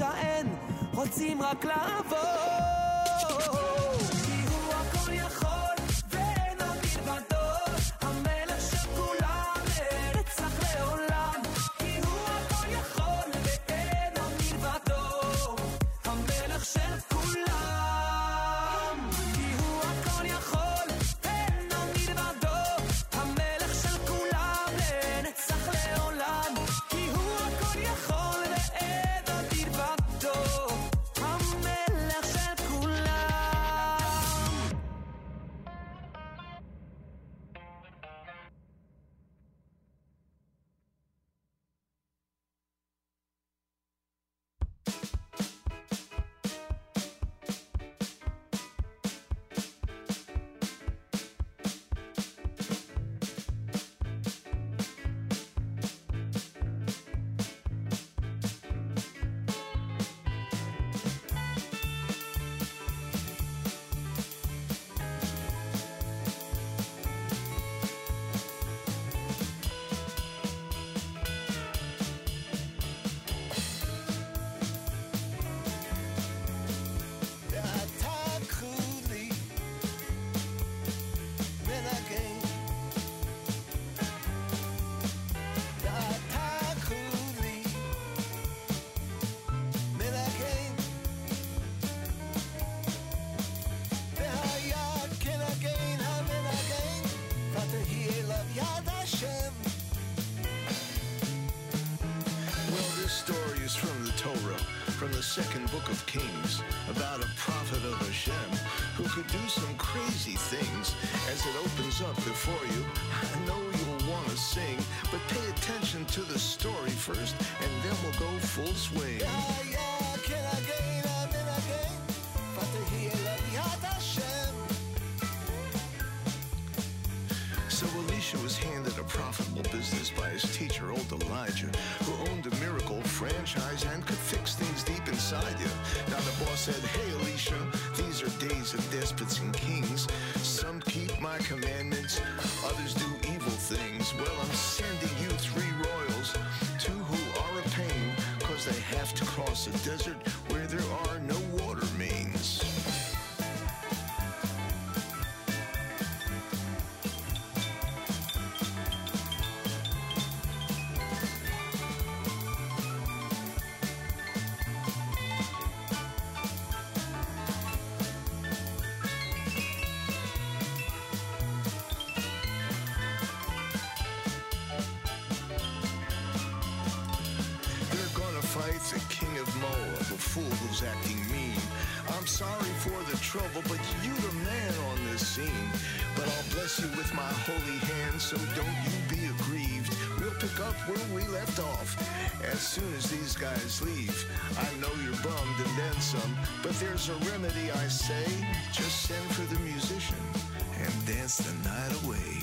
להישען, רוצים רק לעבוד. Second book of Kings, about a prophet of Hashem who could do some crazy things. As it opens up before you, I know you'll want to sing, but pay attention to the story first, and then we'll go full swing. So Elisha was handed a profitable business by his teacher, old Elijah, who owned a miracle franchise and could fix things inside you. Now the boss said, Hey acting mean. I'm sorry for the trouble, but you the man on this scene. But I'll bless you with my holy hand, so don't you be aggrieved. We'll pick up where we left off as soon as these guys leave. I know you're bummed and then some, but there's a remedy, I say. Just send for the musician and dance the night away.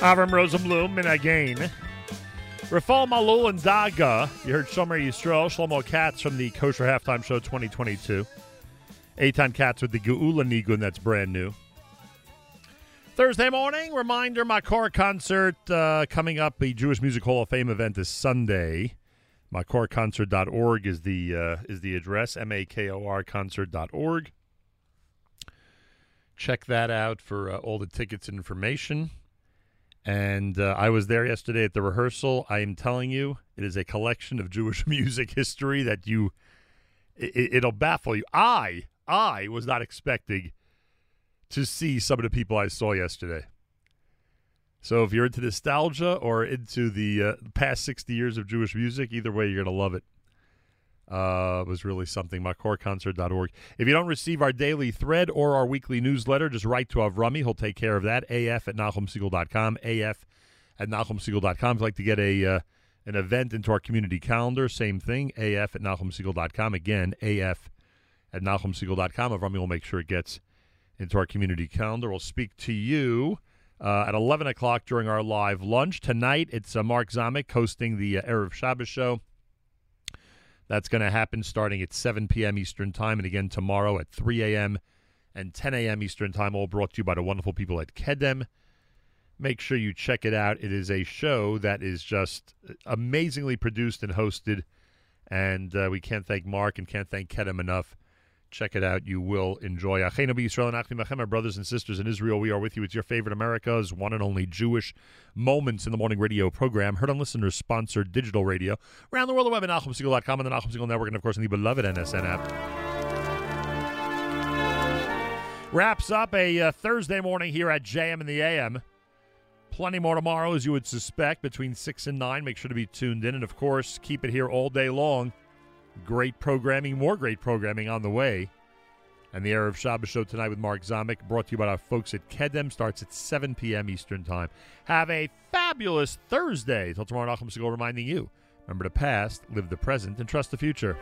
Avram Rosenblum and again. Rafal Malul and Daga. You heard Shomer Yisrael, Shlomo Katz from the Kosher Halftime Show 2022. Eitan Katz with the Geula Nigun, that's brand new. Thursday morning, reminder Makor concert uh, coming up. The Jewish Music Hall of Fame event is Sunday. MakorConcert.org is the uh, is the address. M A K O R concert.org. Check that out for uh, all the tickets and information. And uh, I was there yesterday at the rehearsal. I am telling you, it is a collection of Jewish music history that you, it, it'll baffle you. I, I was not expecting to see some of the people I saw yesterday. So if you're into nostalgia or into the uh, past 60 years of Jewish music, either way, you're going to love it. Uh, was really something. MakorConcert.org. If you don't receive our daily thread or our weekly newsletter, just write to Avrami. He'll take care of that. AF at NachumSegal.com. AF at NachumSegal.com. If you'd like to get a uh, an event into our community calendar, same thing. AF at NachumSegal.com. Again, AF at NachumSegal.com. Avrami will make sure it gets into our community calendar. We'll speak to you uh, at 11 o'clock during our live lunch. Tonight, it's uh, Mark Zamek hosting the uh, Erev Shabbos show. That's going to happen starting at 7 p.m. Eastern Time, and again tomorrow at 3 a.m. and 10 a.m. Eastern Time, all brought to you by the wonderful people at Kedem make sure you check it out. It is a show that is just amazingly produced and hosted, and uh, we can't thank Mark and can't thank Kedem enough. Check it out. You will enjoy. Our brothers and sisters in Israel. We are with you. It's your favorite America's one and only Jewish Moments in the Morning radio program, heard on listeners sponsored digital radio around the world. The web at NachumSegal.com and the Nachum Segal Network, and of course, in the beloved NSN app. Wraps up a uh, Thursday morning here at JM and the AM. Plenty more tomorrow, as you would suspect, between 6 and 9. Make sure to be tuned in. And, of course, keep it here all day long. Great programming, more great programming on the way. And the Erev Shabbos show tonight with Mark Zamek, brought to you by our folks at Kedem, starts at 7 p.m. Eastern Time. Have a fabulous Thursday. Till tomorrow, Nachum Segal reminding you remember the past, live the present, and trust the future.